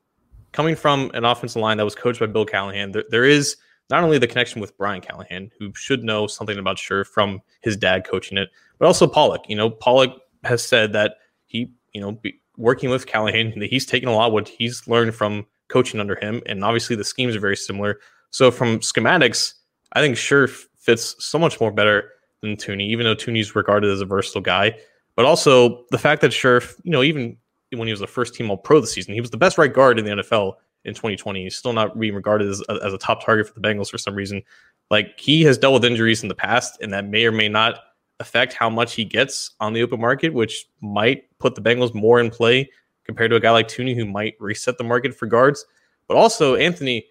coming from an offensive line that was coached by Bill Callahan, there, there is not only the connection with Brian Callahan, who should know something about Scherff from his dad coaching it, but also Pollock. You know, Pollock has said that he, you know, be, working with Callahan, that he's taken a lot what he's learned from coaching under him, and obviously the schemes are very similar. So from schematics, I think Scherff fits so much more better than Thuney, even though Thuney's regarded as a versatile guy. But also the fact that Scherff, you know, even when he was the first team All Pro this season, he was the best right guard in the NFL in 2020. He's still not being regarded as, as a top target for the Bengals for some reason. Like he has dealt with injuries in the past, and that may or may not affect how much he gets on the open market, which might put the Bengals more in play compared to a guy like Thuney who might reset the market for guards. But also, Anthony,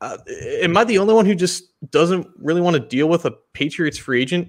uh, am I the only one who just doesn't really want to deal with a Patriots free agent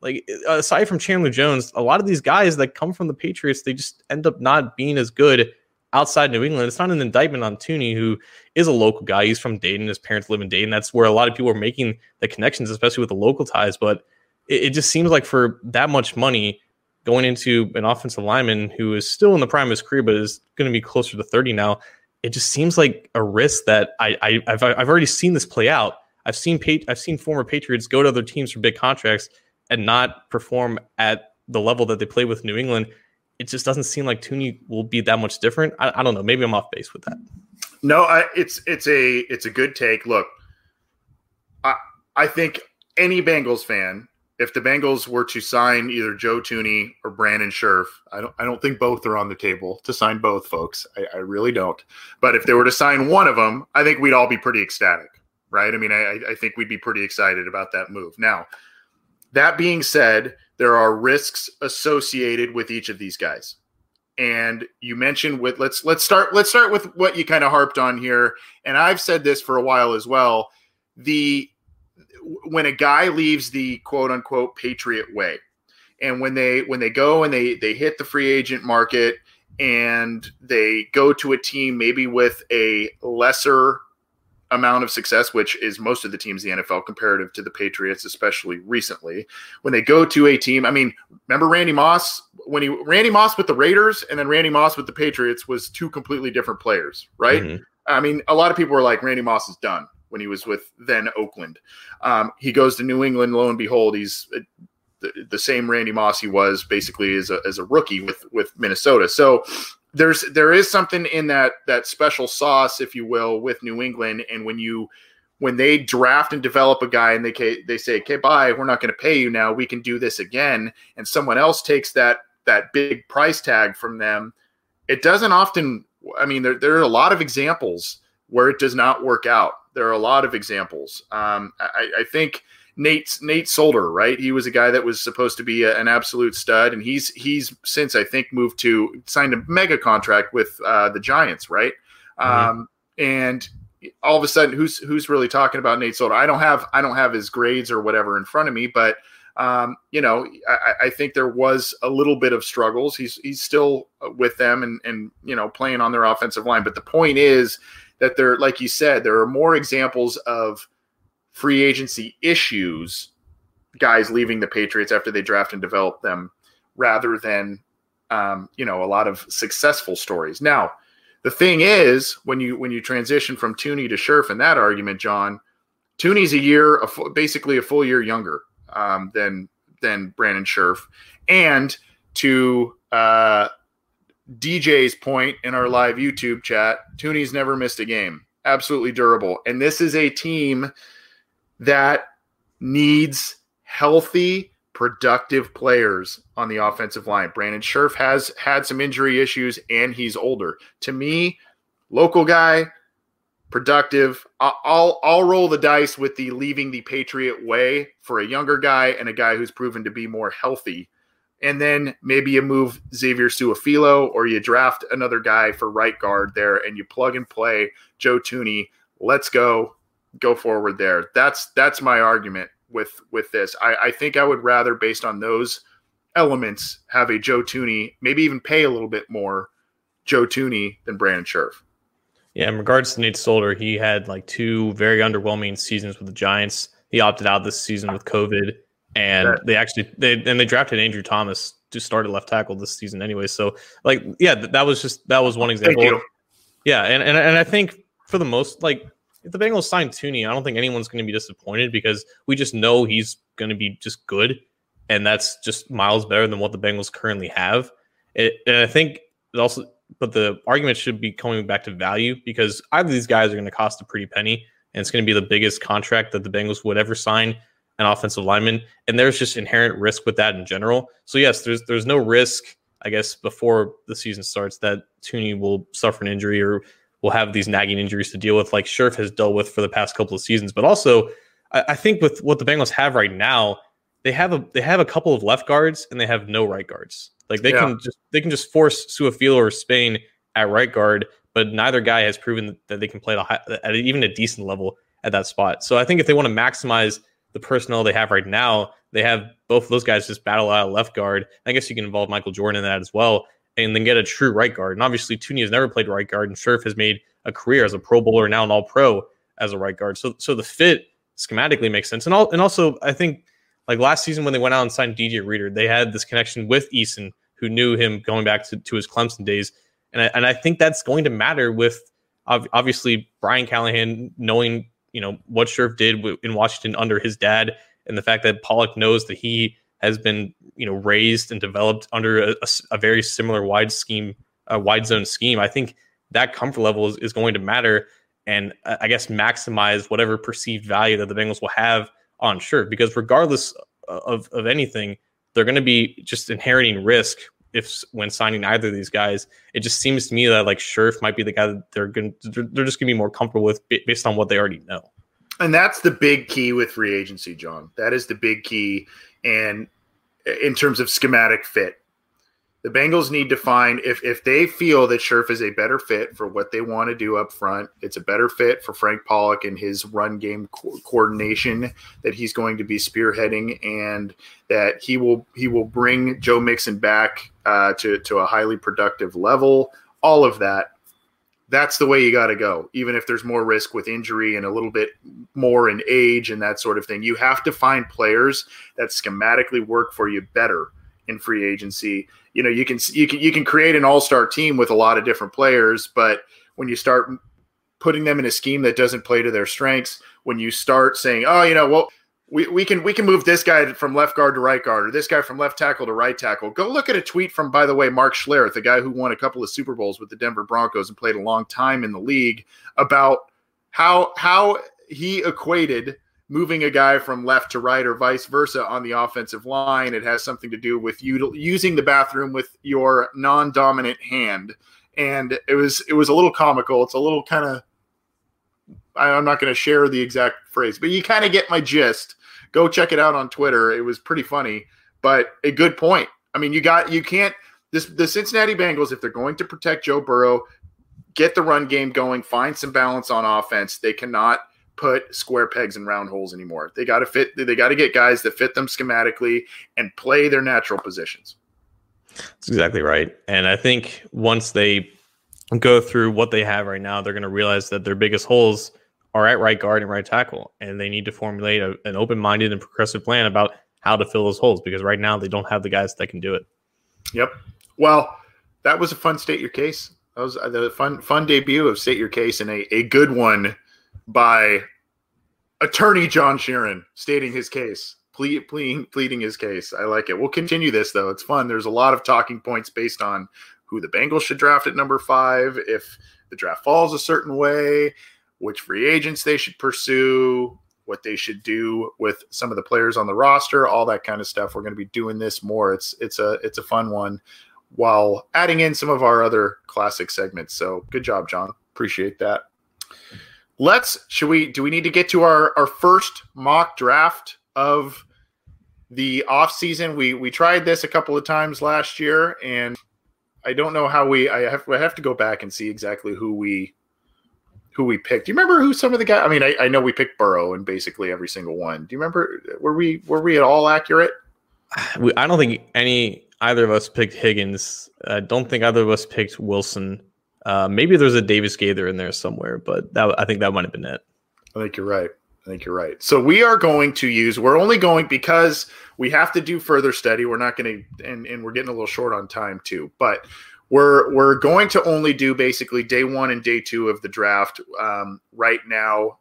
Like aside from Chandler Jones, a lot of these guys that come from the Patriots, they just end up not being as good outside New England. It's not an indictment on Thuney, who is a local guy. He's from Dayton. His parents live in Dayton. That's where a lot of people are making the connections, especially with the local ties. But it, it just seems like for that much money going into an offensive lineman who is still in the prime of his career, but is going to be closer to 30 now, it just seems like a risk that I, I have I've already seen this play out. I've seen I've seen former Patriots go to other teams for big contracts and not perform at the level that they play with New England. It just doesn't seem like Thuney will be that much different. I, I don't know. Maybe I'm off base with that. No, I, it's it's a it's a good take. Look, I I think any Bengals fan if the Bengals were to sign either Joe Thuney or Brandon Scherff, I don't I don't think both are on the table to sign both folks. I, I, really don't. But if they were to sign one of them, I think we'd all be pretty ecstatic, right? I mean, I, I think we'd be pretty excited about that move. Now, that being said, there are risks associated with each of these guys. And you mentioned with let's let's start let's start with what you kind of harped on here. And I've said this for a while as well. The when a guy leaves the quote unquote patriot way and when they when they go and they they hit the free agent market and they go to a team maybe with a lesser amount of success which is most of the teams in the NFL comparative to the Patriots especially recently when they go to a team I mean remember Randy Moss when he Randy Moss with the Raiders and then Randy Moss with the Patriots was two completely different players right mm-hmm. I mean a lot of people were like Randy Moss is done when he was with then Oakland. Um, he goes to New England. Lo and behold, he's uh, the, the same Randy Moss he was basically as a, as a rookie with with Minnesota. So there's there is something in that that special sauce, if you will, with New England. And when you when they draft and develop a guy and they they say, "Okay, bye, we're not going to pay you now. We can do this again," and someone else takes that that big price tag from them, it doesn't often. I mean, there there are a lot of examples where it does not work out. There are a lot of examples. Um, I, I, think Nate Nate Solder, right? He was a guy that was supposed to be a, an absolute stud, and he's he's since I think moved to signed a mega contract with uh, the Giants, right? Mm-hmm. Um, and all of a sudden, who's who's really talking about Nate Solder? I don't have I don't have his grades or whatever in front of me, but um, you know, I, I, think there was a little bit of struggles. He's he's still with them and and you know playing on their offensive line. But the point is, that there, like you said, there are more examples of free agency issues, guys leaving the Patriots after they draft and develop them, rather than um, you know a lot of successful stories. Now, the thing is, when you when you transition from Thuney to Scherff in that argument, John, Thuney's a year, a, basically a full year younger um, than than Brandon Scherff, and to uh, DJ's point in our live YouTube chat, Thuney's never missed a game. Absolutely durable. And this is a team that needs healthy, productive players on the offensive line. Brandon Scherff has had some injury issues and he's older. To me, local guy, productive. I'll I'll roll the dice with the leaving the Patriot way for a younger guy and a guy who's proven to be more healthy and then maybe you move Xavier Su'a-Filo or you draft another guy for right guard there and you plug and play Joe Thuney. Let's go, go forward there. That's that's my argument with with this. I, I think I would rather, based on those elements, have a Joe Thuney, maybe even pay a little bit more Joe Thuney than Brandon Scherff. Yeah, in regards to Nate Solder, he had like two very underwhelming seasons with the Giants. He opted out this season with COVID and right. they actually they and they drafted Andrew Thomas to start at left tackle this season anyway. So like yeah, that was just that was one example. Yeah, and, and and I think for the most like if the Bengals sign Thuney, I don't think anyone's going to be disappointed because we just know he's going to be just good, and that's just miles better than what the Bengals currently have. It, and I think it also, but the argument should be coming back to value because either these guys are going to cost a pretty penny, and it's going to be the biggest contract that the Bengals would ever sign an offensive lineman, and there's just inherent risk with that in general. So yes, there's there's no risk, I guess, before the season starts that Thuney will suffer an injury or will have these nagging injuries to deal with, like Scherff has dealt with for the past couple of seasons. But also, I, I think with what the Bengals have right now, they have a they have a couple of left guards and they have no right guards. Like they yeah. can just they can just force Su'a-Filo or Spain at right guard, but neither guy has proven that they can play at, a, at even a decent level at that spot. So I think if they want to maximize the personnel they have right now, they have both of those guys just battle out left guard. I guess you can involve Michael Jordan in that as well, and then get a true right guard. And obviously, Thuney has never played right guard, and Scherff has made a career as a Pro Bowler, now an All Pro as a right guard. So, so the fit schematically makes sense. And all, and also, I think like last season when they went out and signed DJ Reader, they had this connection with Eason, who knew him going back to, to his Clemson days. And I, and I think that's going to matter with obviously Brian Callahan knowing you know what Scherff did in Washington under his dad, and the fact that Pollock knows that he has been you know raised and developed under a, a, very similar wide scheme, a wide zone scheme. I think that comfort level is, is going to matter, and uh, I guess maximize whatever perceived value that the Bengals will have on Scherff, because regardless of of anything, they're going to be just inheriting risk if when signing either of these guys, it just seems to me that like Scherff might be the guy that they're going they're just going to be more comfortable with based on what they already know. And that's the big key with free agency, John. That is the big key, and in terms of schematic fit, the Bengals need to find if if they feel that Scherff is a better fit for what they want to do up front, it's a better fit for Frank Pollock and his run game co- coordination that he's going to be spearheading, and that he will he will bring Joe Mixon back uh, to to a highly productive level. All of that, that's the way you got to go. Even if there's more risk with injury and a little bit more in age and that sort of thing, you have to find players that schematically work for you better in free agency you know you can you can you can create an all-star team with a lot of different players but when you start putting them in a scheme that doesn't play to their strengths when you start saying oh you know well we, we can we can move this guy from left guard to right guard or this guy from left tackle to right tackle go look at a tweet from by the way mark schlereth the guy who won a couple of super bowls with the denver broncos and played a long time in the league about how how he equated moving a guy from left to right or vice versa on the offensive line. It has something to do with you using the bathroom with your non-dominant hand. And it was it was a little comical. It's a little kind of I'm not going to share the exact phrase, but you kind of get my gist. Go check it out on Twitter. It was pretty funny, but a good point. I mean, you got you can't this the Cincinnati Bengals if they're going to protect Joe Burrow, get the run game going, find some balance on offense. They cannot put square pegs in round holes anymore. They got to fit. They got to get guys that fit them schematically and play their natural positions. That's exactly right. And I think once they go through what they have right now, they're going to realize that their biggest holes are at right guard and right tackle, and they need to formulate a, an open-minded and progressive plan about how to fill those holes because right now they don't have the guys that can do it. Yep. Well, that was a fun state your case. That was uh, the fun fun debut of state your case and a, a good one by attorney John Sheeran stating his case, ple- pleading, pleading his case. I like it. We'll continue this though. It's fun. There's a lot of talking points based on who the Bengals should draft at number five, if the draft falls a certain way, which free agents they should pursue, what they should do with some of the players on the roster, all that kind of stuff. We're going to be doing this more. It's it's a it's a fun one while adding in some of our other classic segments. So good job, John. Appreciate that let's should we do we need to get to our our first mock draft of the off season we we tried this a couple of times last year and i don't know how we i have i have to go back and see exactly who we who we picked do you remember who some of the guys i mean I, I know we picked burrow in basically every single one do you remember were we were we at all accurate i don't think any either of us picked higgins i don't think either of us picked wilson uh, maybe there's a Davis Gaither in there somewhere, but that I think that might have been it. I think you're right. I think you're right. So we are going to use. We're only going because we have to do further study. We're not going to, and and we're getting a little short on time too. But we're we're going to only do basically day one and day two of the draft um, right now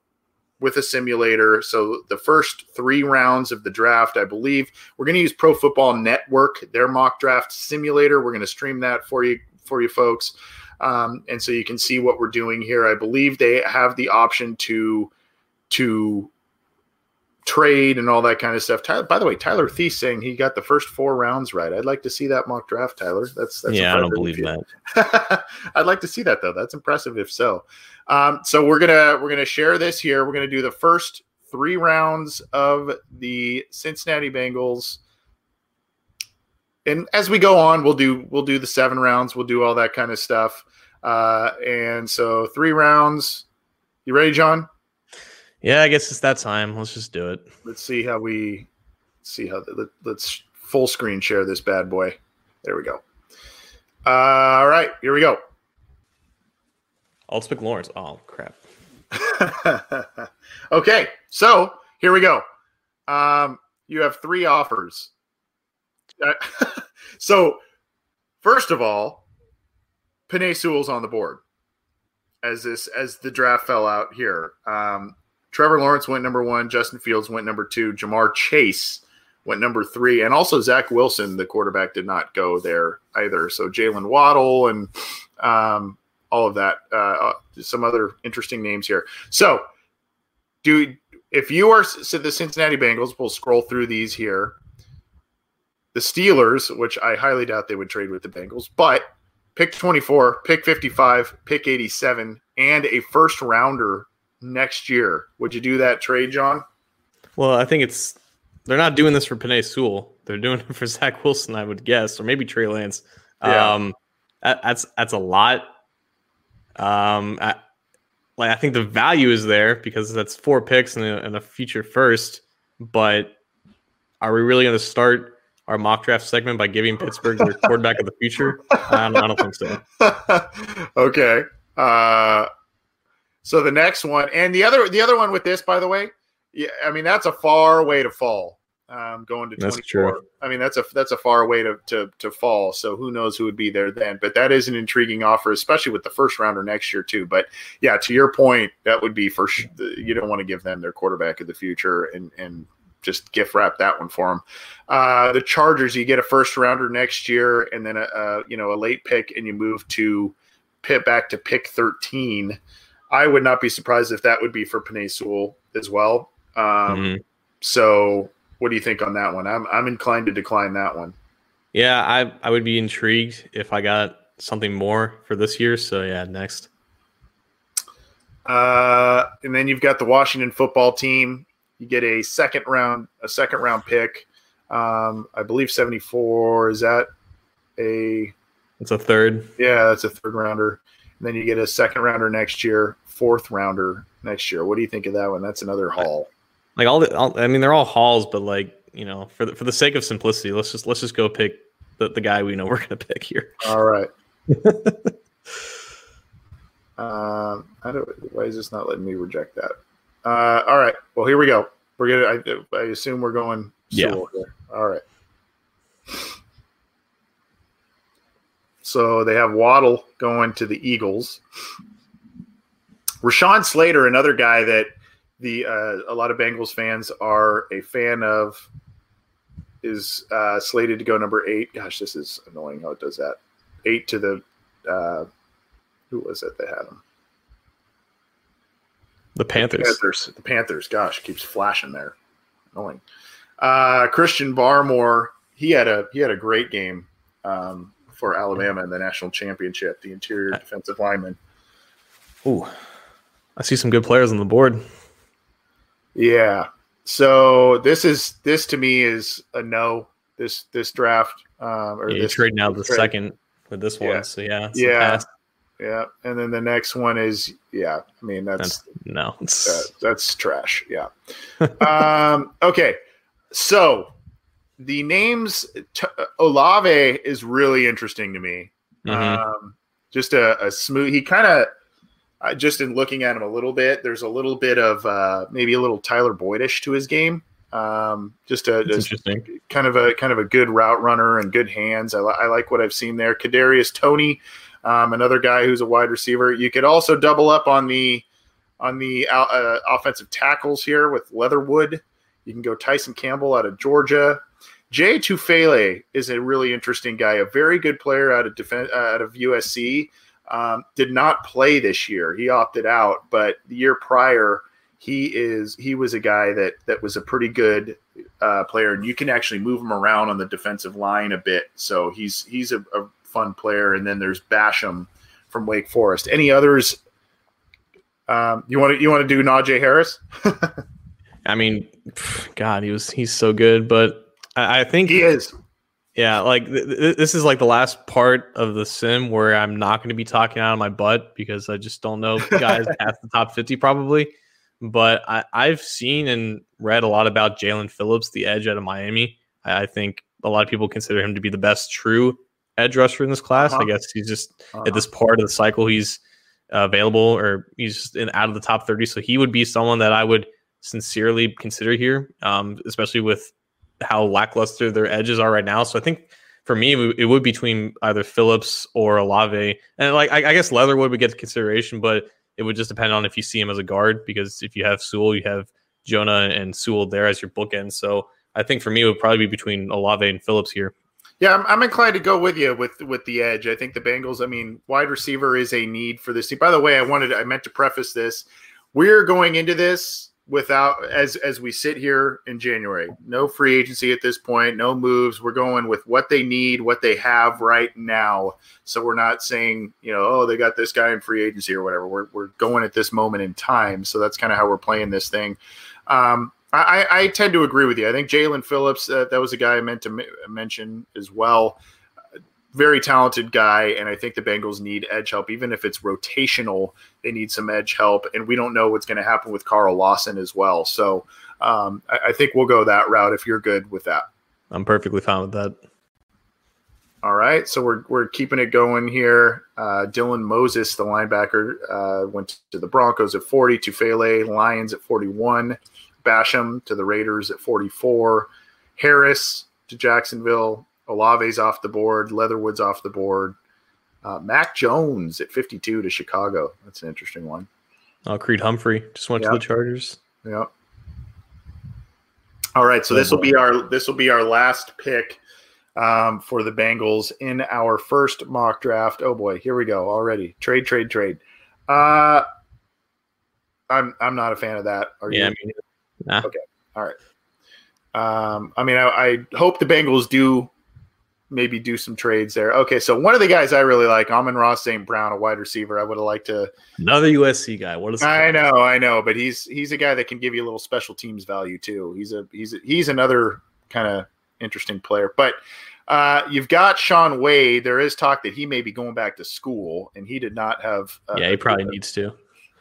with a simulator. So the first three rounds of the draft, I believe, we're going to use Pro Football Network, their mock draft simulator. We're going to stream that for you for you folks. Um, and so you can see what we're doing here. I believe they have the option to to trade and all that kind of stuff. Tyler, by the way, Tyler Thies saying he got the first four rounds right. I'd like to see that mock draft, Tyler. That's, that's yeah, I don't believe that. I'd like to see that though. That's impressive if so. Um, so we're gonna we're gonna share this here. We're gonna do the first three rounds of the Cincinnati Bengals and as we go on, we'll do we'll do the seven rounds, we'll do all that kind of stuff. Uh, and so three rounds. You ready, John? Yeah, I guess it's that time. Let's just do it. Let's see how we see how the, let's full screen share this bad boy. There we go. Uh, all right, here we go. Pick Lawrence. Oh crap. okay, so here we go. Um, you have three offers. Uh, so, first of all, Penei Sewell's on the board as this as the draft fell out here. Um, Trevor Lawrence went number one. Justin Fields went number two. Ja'Marr Chase went number three, and also Zach Wilson, the quarterback, did not go there either. So Jaylen Waddle and um, all of that. Uh, uh, some other interesting names here. So, do if you are so the Cincinnati Bengals, we'll scroll through these here. The Steelers, which I highly doubt they would trade with the Bengals, but pick 24, pick 55, pick 87, and a first rounder next year. Would you do that trade, John? Well, I think it's they're not doing this for Penei Sewell. They're doing it for Zach Wilson, I would guess, or maybe Trey Lance. Yeah. Um, that, that's that's a lot. Um, I, like I think the value is there because that's four picks and a, and a future first. But are we really going to start our mock draft segment by giving Pittsburgh their quarterback of the future? I don't, I don't think so. okay. Uh, so the next one, and the other, the other one with this, by the way, yeah, I mean that's a far way to fall um, going to that's 24. True. I mean, that's a that's a far way to, to to fall. So who knows who would be there then? But that is an intriguing offer, especially with the first rounder next year too. But yeah, to your point, that would be for you don't want to give them their quarterback of the future and and just gift wrap that one for them. Uh, the Chargers, you get a first rounder next year, and then a, a you know a late pick, and you move to pit back to pick 13. I would not be surprised if that would be for Penei Sewell as well. Um, mm-hmm. So what do you think on that one? I'm I'm inclined to decline that one. Yeah, I I would be intrigued if I got something more for this year. So yeah, next. Uh, and then you've got the Washington football team. You get a second round, a second round pick. Um, I believe 74. Is that a? It's a third. Yeah, that's a third rounder. And then you get a second rounder next year, fourth rounder next year. What do you think of that one? That's another haul like all the all, I mean they're all halls, but like you know for the, for the sake of simplicity, let's just let's just go pick the, the guy we know we're gonna pick here. All right. um, I don't. Why is this not letting me reject that? Uh, all right. Well, here we go. We're gonna. I, I assume we're going. Yeah. Here. All right. So they have Waddle going to the Eagles. Rashawn Slater, another guy that the uh, a lot of Bengals fans are a fan of is uh, slated to go number eight. Gosh, this is annoying how it does that. Eight to the uh, who was it that had him? The Panthers. The Panthers. The Panthers. Gosh, keeps flashing there. Annoying. Uh, Christian Barmore. He had a he had a great game um, for Alabama in the national championship. The interior defensive lineman. Ooh, I see some good players on the board. Yeah. So this is this to me is a no. This this draft um, or yeah, this trade now the trade. second with this one. Yeah. So yeah, yeah, yeah. And then the next one is yeah. I mean that's, that's no, that's trash. Yeah. um, okay, so the names t- Olave is really interesting to me. Mm-hmm. Um, just a, a smooth. He kind of uh, just in looking at him a little bit, there's a little bit of uh, maybe a little Tyler Boydish to his game. Um, just a just kind of a kind of a good route runner and good hands. I, li- I like what I've seen there. Kadarius Toney, um, another guy who's a wide receiver. You could also double up on the on the uh, offensive tackles here with Leatherwood. You can go Tyson Campbell out of Georgia. Jay Tufele is a really interesting guy, a very good player out of defense uh, out of USC. Um, did not play this year. He opted out, but the year prior, he is he was a guy that that was a pretty good uh, player, and you can actually move him around on the defensive line a bit. So he's he's a, a fun player. And then there's Basham from Wake Forest. Any others? Um, you want to you want to do Najee Harris? I mean, God, he was he's so good, but I, I think he is. Yeah, like th- th- this is like the last part of the sim where I'm not going to be talking out of my butt because I just don't know guys past the top 50 probably. but I, I've seen and read a lot about Jaelan Phillips, the edge out of Miami. I, I, think a lot of people consider him to be the best true edge rusher in this class. Uh-huh. I guess he's just uh-huh. at this part of the cycle he's uh, available or he's just in out of the top 30. So he would be someone that I would sincerely consider here, um, especially with how lackluster their edges are right now. So I think for me, it would be between either Phillips or Olave. And like, I, I guess Leatherwood would get consideration, but it would just depend on if you see him as a guard, because if you have Sewell, you have Jonah and Sewell there as your bookend. So I think for me, it would probably be between Olave and Phillips here. Yeah, I'm, I'm, inclined to go with you with with the edge. I think the Bengals. I mean, wide receiver is a need for this team. By the way, I wanted I meant to preface this. We're going into this without as as we sit here in January. No free agency at this point. No moves. We're going with what they need, what they have right now. So we're not saying you know, oh, they got this guy in free agency or whatever. We're we're going at this moment in time. So that's kind of how we're playing this thing. Um, I, I tend to agree with you. I think Jaelan Phillips, uh, that was a guy I meant to m- mention as well. Very talented guy, and I think the Bengals need edge help, even if it's rotational. They need some edge help, and we don't know what's going to happen with Carl Lawson as well. So um, I, I think we'll go that route if you're good with that. I'm perfectly fine with that. All right, so we're we're keeping it going here. Uh, Dylan Moses, the linebacker, uh, went to the Broncos at 40, to Tufele Lions at 41. Basham to the Raiders at 44. Harris to Jacksonville. Olave's off the board. Leatherwood's off the board. Uh, Mac Jones at 52 to Chicago. That's an interesting one. Oh, Creed Humphrey just went yep. to the Chargers. Yep. All right, so this will be our this will be our last pick um, for the Bengals in our first mock draft. Oh boy, here we go already. Trade, trade, trade. Uh, I'm I'm not a fan of that. Are yeah, you? Nah. Okay. All right. Um, I mean, I, I, hope the Bengals do maybe do some trades there. Okay, so one of the guys I really like, Amon-Ra St. Brown, a wide receiver. I would have liked to another USC guy. What is I know, I know, but he's he's a guy that can give you a little special teams value too. He's a he's a, he's another kind of interesting player. But uh, you've got Shaun Wade. There is talk that he may be going back to school, and he did not have. Uh, yeah, he probably needs to.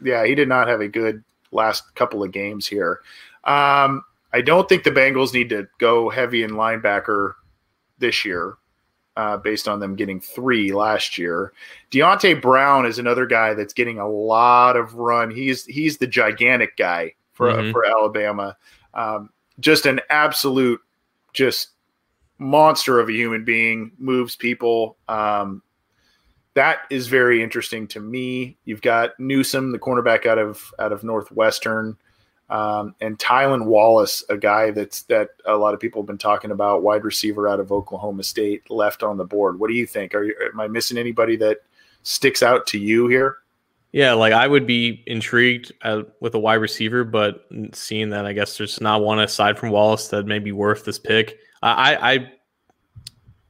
Yeah, he did not have a good last couple of games here. Um, I don't think the Bengals need to go heavy in linebacker this year, uh, based on them getting three last year. Deonte Brown is another guy that's getting a lot of run. He's he's the gigantic guy for mm-hmm. for Alabama. Um, just an absolute, just monster of a human being. Moves people. Um, that is very interesting to me. You've got Newsom, the cornerback out of out of Northwestern. Um, and Tylan Wallace, a guy that's that a lot of people have been talking about, wide receiver out of Oklahoma State, left on the board. What do you think? Are you, am I missing anybody that sticks out to you here? Yeah, like I would be intrigued uh, with a wide receiver, but seeing that I guess there's not one aside from Wallace that may be worth this pick. I,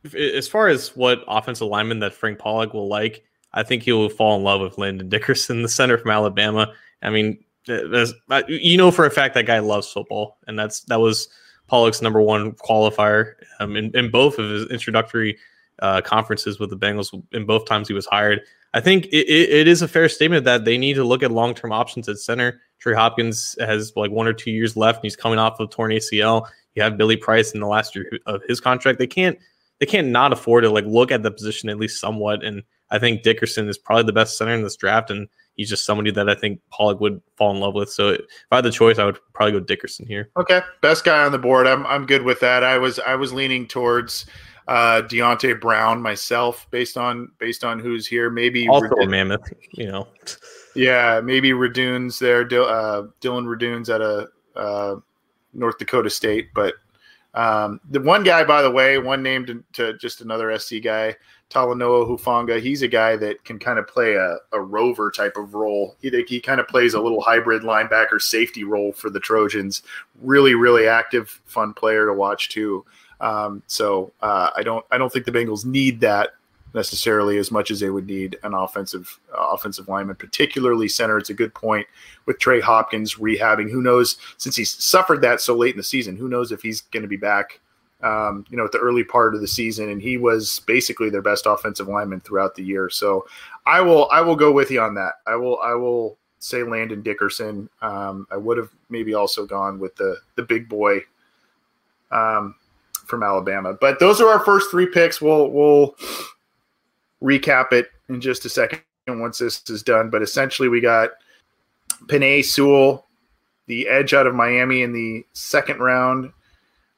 I, as far as what offensive lineman that Frank Pollock will like, I think he will fall in love with Landon Dickerson, the center from Alabama. I mean, you know for a fact that guy loves football, and that's that was Pollock's number one qualifier um, in, in both of his introductory uh, conferences with the Bengals. In both times he was hired, I think it, it, it is a fair statement that they need to look at long term options at center. Trey Hopkins has like one or two years left, and he's coming off of torn ACL. You have Billy Price in the last year of his contract. They can't they can't not afford to like look at the position at least somewhat. And I think Dickerson is probably the best center in this draft, and he's just somebody that I think Pollock would fall in love with. So if I had the choice, I would probably go Dickerson here. Okay, best guy on the board. I'm I'm good with that. I was I was leaning towards uh Deonte Brown myself based on based on who's here. Maybe also a mammoth, you know. Yeah, maybe Radunz there. Uh, Dillon Radunz at a uh, North Dakota State, but um, the one guy, by the way, one named to, to just another SC guy, Talanoa Hufanga, he's a guy that can kind of play a, a rover type of role. He, he kind of plays a little hybrid linebacker safety role for the Trojans. Really, really active, fun player to watch too. Um, so uh, I don't I don't think the Bengals need that necessarily as much as they would need an offensive uh, offensive lineman, particularly center. It's a good point with Trey Hopkins rehabbing. Who knows since he's suffered that so late in the season? Who knows if he's going to be back? Um, you know, at the early part of the season, and he was basically their best offensive lineman throughout the year. So, I will I will go with you on that. I will I will say Landon Dickerson. Um, I would have maybe also gone with the the big boy um, from Alabama. But those are our first three picks. We'll we'll recap it in just a second once this is done. But essentially, we got Penei Sewell, the edge out of Miami in the second round,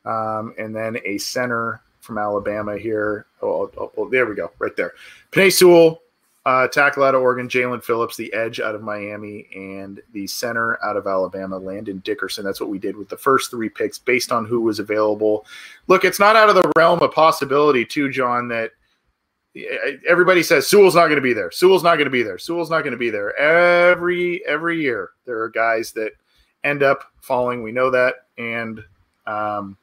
um, and then a center from Alabama here. Oh, oh, oh there we go, right there. Penei Sewell, uh, tackle out of Oregon, Jaelan Phillips, the edge out of Miami, and the center out of Alabama, Landon Dickerson. That's what we did with the first three picks based on who was available. Look, it's not out of the realm of possibility, too, John, that everybody says Sewell's not going to be there. Sewell's not going to be there. Sewell's not going to be there. Every every year there are guys that end up falling. We know that, and um,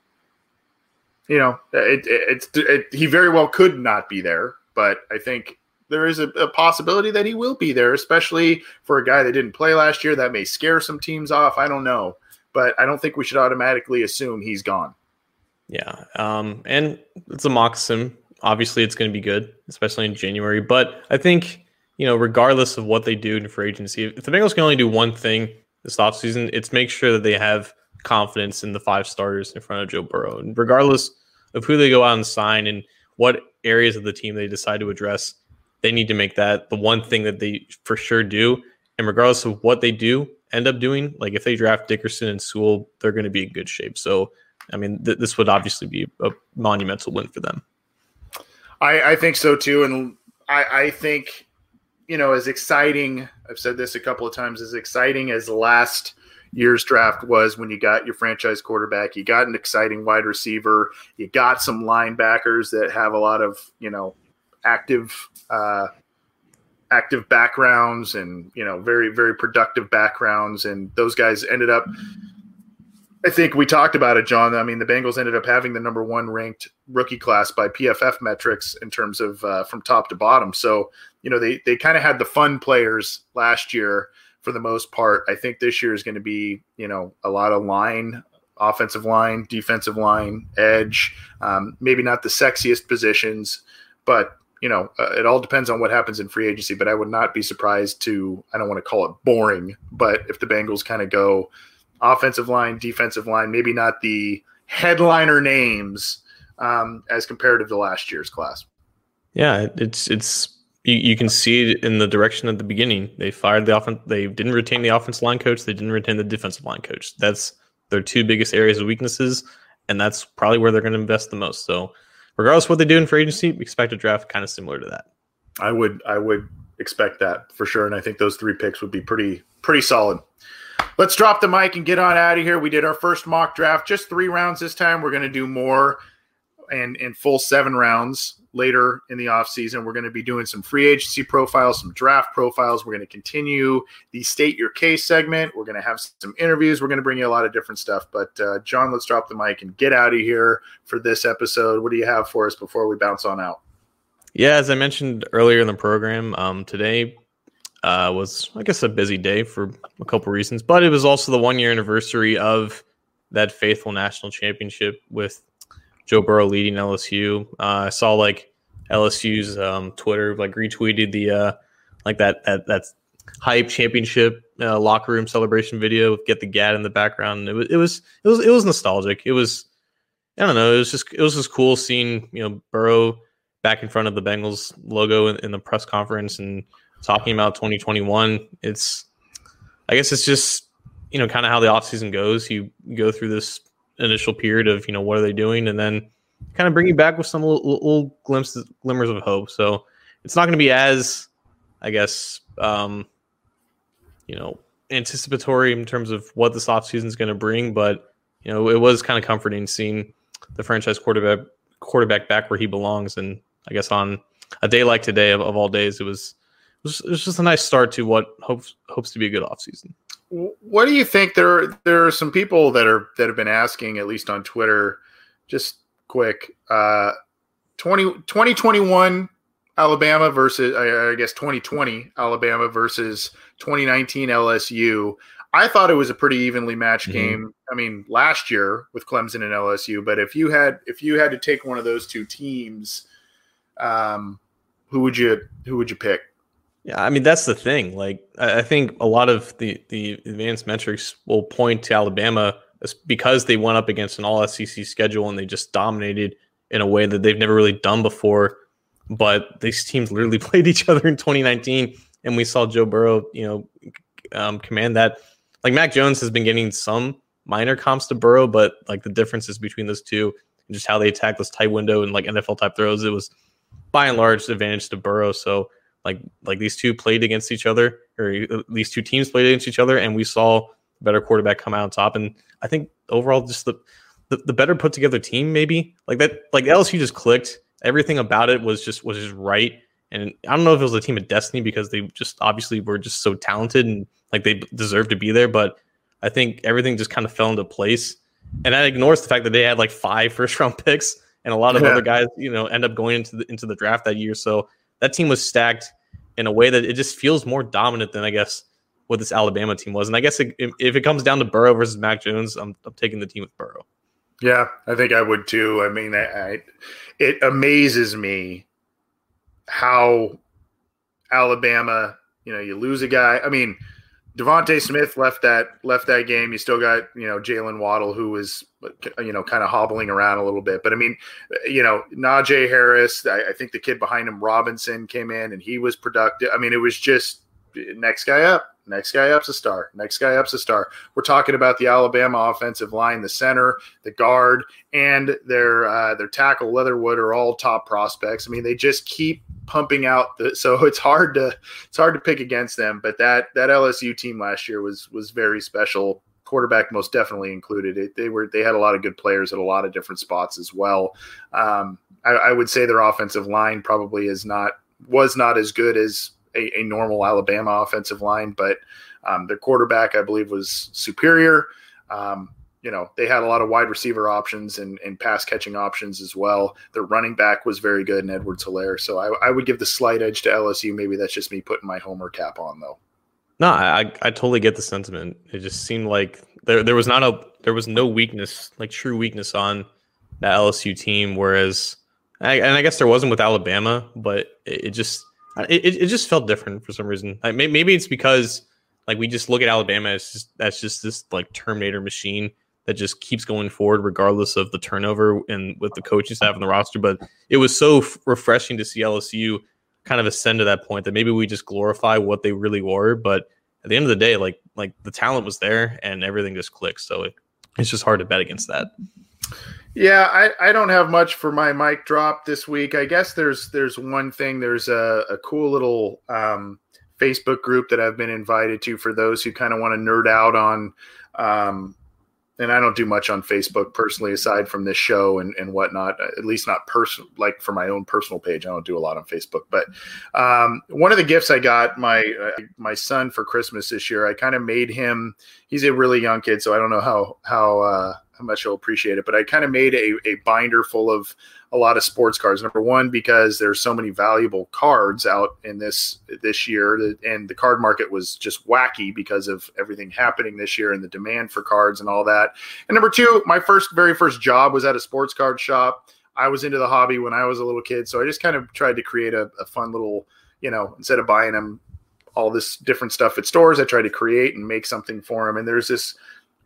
you know, it, it, it, he very well could not be there. But I think there is a, a, possibility that he will be there, especially for a guy that didn't play last year. That may scare some teams off. I don't know, but I don't think we should automatically assume he's gone. Yeah, um, and it's a mock sim. Obviously, it's going to be good, especially in January. But I think you know, regardless of what they do in free agency, if the Bengals can only do one thing this offseason, it's make sure that they have confidence in the five starters in front of Joe Burrow. And regardless of who they go out and sign and what areas of the team they decide to address, they need to make that the one thing that they for sure do. And regardless of what they do end up doing, like if they draft Dickerson and Sewell, they're going to be in good shape. So, I mean, th- this would obviously be a monumental win for them. I, I think so too. And I, I think, you know, as exciting, I've said this a couple of times, as exciting as last year's draft was when you got your franchise quarterback, you got an exciting wide receiver, you got some linebackers that have a lot of, you know, active uh, active backgrounds and you know very very productive backgrounds and those guys ended up I think we talked about it, John. I mean, the Bengals ended up having the number one ranked rookie class by PFF metrics in terms of uh, from top to bottom. So, you know, they they kind of had the fun players last year for the most part. I think this year is going to be, you know, a lot of line, offensive line, defensive line, edge. Um, maybe not the sexiest positions, but you know, uh, it all depends on what happens in free agency, but I would not be surprised to, I don't want to call it boring, but if the Bengals kind of go offensive line, defensive line, maybe not the headliner names um, as compared to the last year's class. Yeah, it's, it's, you, you can see it in the direction at the beginning. They fired the offense. They didn't retain the offensive line coach. They didn't retain the defensive line coach. That's their two biggest areas of weaknesses, and that's probably where they're going to invest the most. So regardless of what they do in free agency, expect a draft kind of similar to that. I would I would expect that for sure, and I think those three picks would be pretty pretty solid. Let's drop the mic and get on out of here. We did our first mock draft, just three rounds this time. We're going to do more and in full seven rounds later in the offseason. We're going to be doing some free agency profiles, some draft profiles. We're going to continue the state your case segment. We're going to have some interviews. We're going to bring you a lot of different stuff. But uh, John, let's drop the mic and get out of here for this episode. What do you have for us before we bounce on out? Yeah, as I mentioned earlier in the program, um, today uh, was, I guess, a busy day for a couple reasons, but it was also the one year anniversary of that faithful national championship with Joe Burrow leading LSU. Uh, I saw like LSU's um, Twitter like retweeted the uh, like that that that hype championship uh, locker room celebration video with get the gat in the background. It was it was it was it was nostalgic. It was I don't know. It was just it was just cool seeing you know Burrow back in front of the Bengals logo in, in the press conference and talking about 2021. It's I guess it's just you know kind of how the offseason goes. You go through this initial period of you know what are they doing, and then kind of bring you back with some little, little glimpses, glimmers of hope. So it's not going to be as, I guess, um, you know, anticipatory in terms of what this offseason is going to bring, but you know, it was kind of comforting seeing the franchise quarterback quarterback back where he belongs. And I guess on a day like today, of, of all days, it was, was it was just a nice start to what hopes hopes to be a good offseason. What do you think? There there are some people that are that have been asking, at least on Twitter, just quick. Uh, 20, 2021 Alabama versus I, I guess 2020 Alabama versus 2019 LSU. I thought it was a pretty evenly matched mm-hmm. game. I mean, last year with Clemson and LSU, but if you had if you had to take one of those two teams, um, who would you who would you pick? Yeah, I mean that's the thing. Like I think a lot of the the advanced metrics will point to Alabama because they went up against an all SEC schedule and they just dominated in a way that they've never really done before. But these teams literally played each other in 2019, and we saw Joe Burrow, you know, um, command that. Like Mac Jones has been getting some minor comps to Burrow, but like the differences between those two and just how they attack this tight window and like NFL type throws, it was by and large advantage to Burrow. So like like these two played against each other, or uh, these two teams played against each other, and we saw better quarterback come out on top. And I think overall, just the, the the, better put together team, maybe like that, like LSU just clicked. Everything about it was just was just right. And I don't know if it was a team of destiny because they just obviously were just so talented and like they deserved to be there. But I think everything just kind of fell into place. And that ignores the fact that they had like five first round picks and a lot of yeah. other guys, you know, end up going into the into the draft that year. So that team was stacked in a way that it just feels more dominant than I guess what this Alabama team was. And I guess it, if it comes down to Burrow versus Mac Jones, I'm, I'm taking the team with Burrow. Yeah, I think I would too. I mean, I, I, it amazes me how Alabama, you know, you lose a guy. I mean, DeVonta Smith left that left that game. You still got you know Jaylen Waddle, who was you know kind of hobbling around a little bit. But I mean, you know Najee Harris. I, I think the kid behind him, Robinson, came in and he was productive. I mean, it was just next guy up, next guy up's a star, next guy up's a star. We're talking about the Alabama offensive line, the center, the guard, and their uh, their tackle Leatherwood are all top prospects. I mean, they just keep pumping out the so it's hard to it's hard to pick against them. But that that LSU team last year was was very special. Quarterback most definitely included. It, they were they had a lot of good players at a lot of different spots as well. Um, I, I would say their offensive line probably is not was not as good as a, a normal Alabama offensive line, but um, their quarterback, I believe, was superior. Um, you know, they had a lot of wide receiver options and, and pass catching options as well. Their running back was very good in Edwards Helaire. So I, I, would give the slight edge to LSU. Maybe that's just me putting my homer cap on though. No, I, I totally get the sentiment. It just seemed like there there was not a there was no weakness, like true weakness on that LSU team. Whereas, and I guess there wasn't with Alabama, but it, just it, it just felt different for some reason. Maybe it's because like we just look at Alabama as just that's just this like Terminator machine that just keeps going forward regardless of the turnover and with the coaching staff and the roster. But it was so f- refreshing to see LSU kind of ascend to that point that maybe we just glorify what they really were. But at the end of the day, like like the talent was there and everything just clicks. So it, it's just hard to bet against that. Yeah, I, I don't have much for my mic drop this week. I guess there's there's one thing. There's a, a cool little um, Facebook group that I've been invited to for those who kind of want to nerd out on. Um, and I don't do much on Facebook personally, aside from this show and, and whatnot. At least not personal, like for my own personal page. I don't do a lot on Facebook. But um, one of the gifts I got my uh, my son for Christmas this year, I kind of made him. He's a really young kid, so I don't know how how. Uh, how much he'll appreciate it. But I kind of made a, a binder full of a lot of sports cards. Number one, because there's so many valuable cards out in this this year, and the card market was just wacky because of everything happening this year and the demand for cards and all that. And number two, my first very first job was at a sports card shop. I was into the hobby when I was a little kid, so I just kind of tried to create a, a fun little, you know, instead of buying them all this different stuff at stores, I tried to create and make something for them. And there's this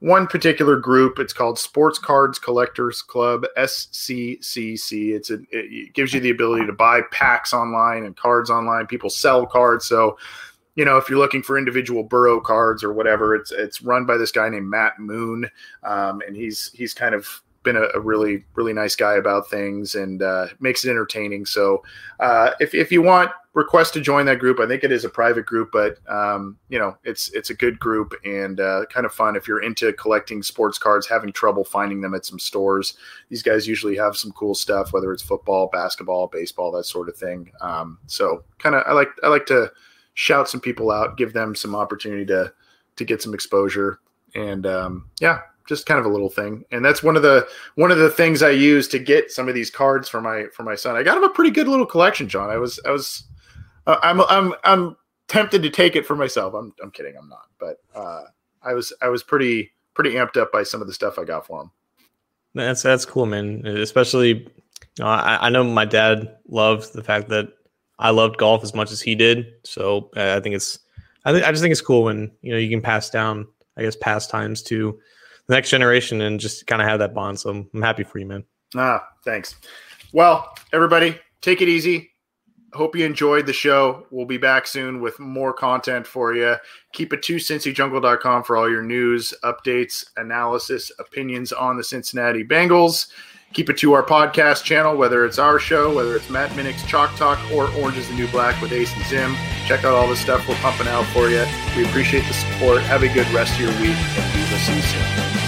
one particular group. It's called Sports Cards Collectors Club (SCCC). It's a, it gives you the ability to buy packs online and cards online. People sell cards, so you know if you're looking for individual Burrow cards or whatever, it's it's run by this guy named Matt Moon, um, and he's he's kind of been a, a, really really nice guy about things and uh, makes it entertaining. So uh, if if you want request to join that group, I think it is a private group, but um, you know it's it's a good group and uh, kind of fun if you're into collecting sports cards, having trouble finding them at some stores. These guys usually have some cool stuff, whether it's football, basketball, baseball, that sort of thing. Um, so kind of I like I like to shout some people out, give them some opportunity to to get some exposure. And um, yeah just kind of a little thing. And that's one of the one of the things i use to get some of these cards for my for my son. I got him a pretty good little collection john. I was i was uh, i'm i'm i'm tempted to take it for myself i'm, I'm kidding i'm not but uh, i was i was pretty pretty amped up by some of the stuff i got for him that's that's cool man especially you know, I, I know my dad loves the fact that I loved golf as much as he did. So uh, I think it's I think I just think it's cool when you know you can pass down I guess pastimes to the next generation and just kind of have that bond. So I'm, I'm happy for you, man. Ah, thanks. Well, everybody, take it easy. Hope you enjoyed the show. We'll be back soon with more content for you. Keep it to cincyjungle.com for all your news, updates, analysis, opinions on the Cincinnati Bengals. Keep it to our podcast channel, whether it's our show, whether it's Matt Minnick's Chalk Talk, or Orange is the New Black with Ace and Zim. Check out all the stuff we're pumping out for you. We appreciate the support. Have a good rest of your week, and we will see you soon.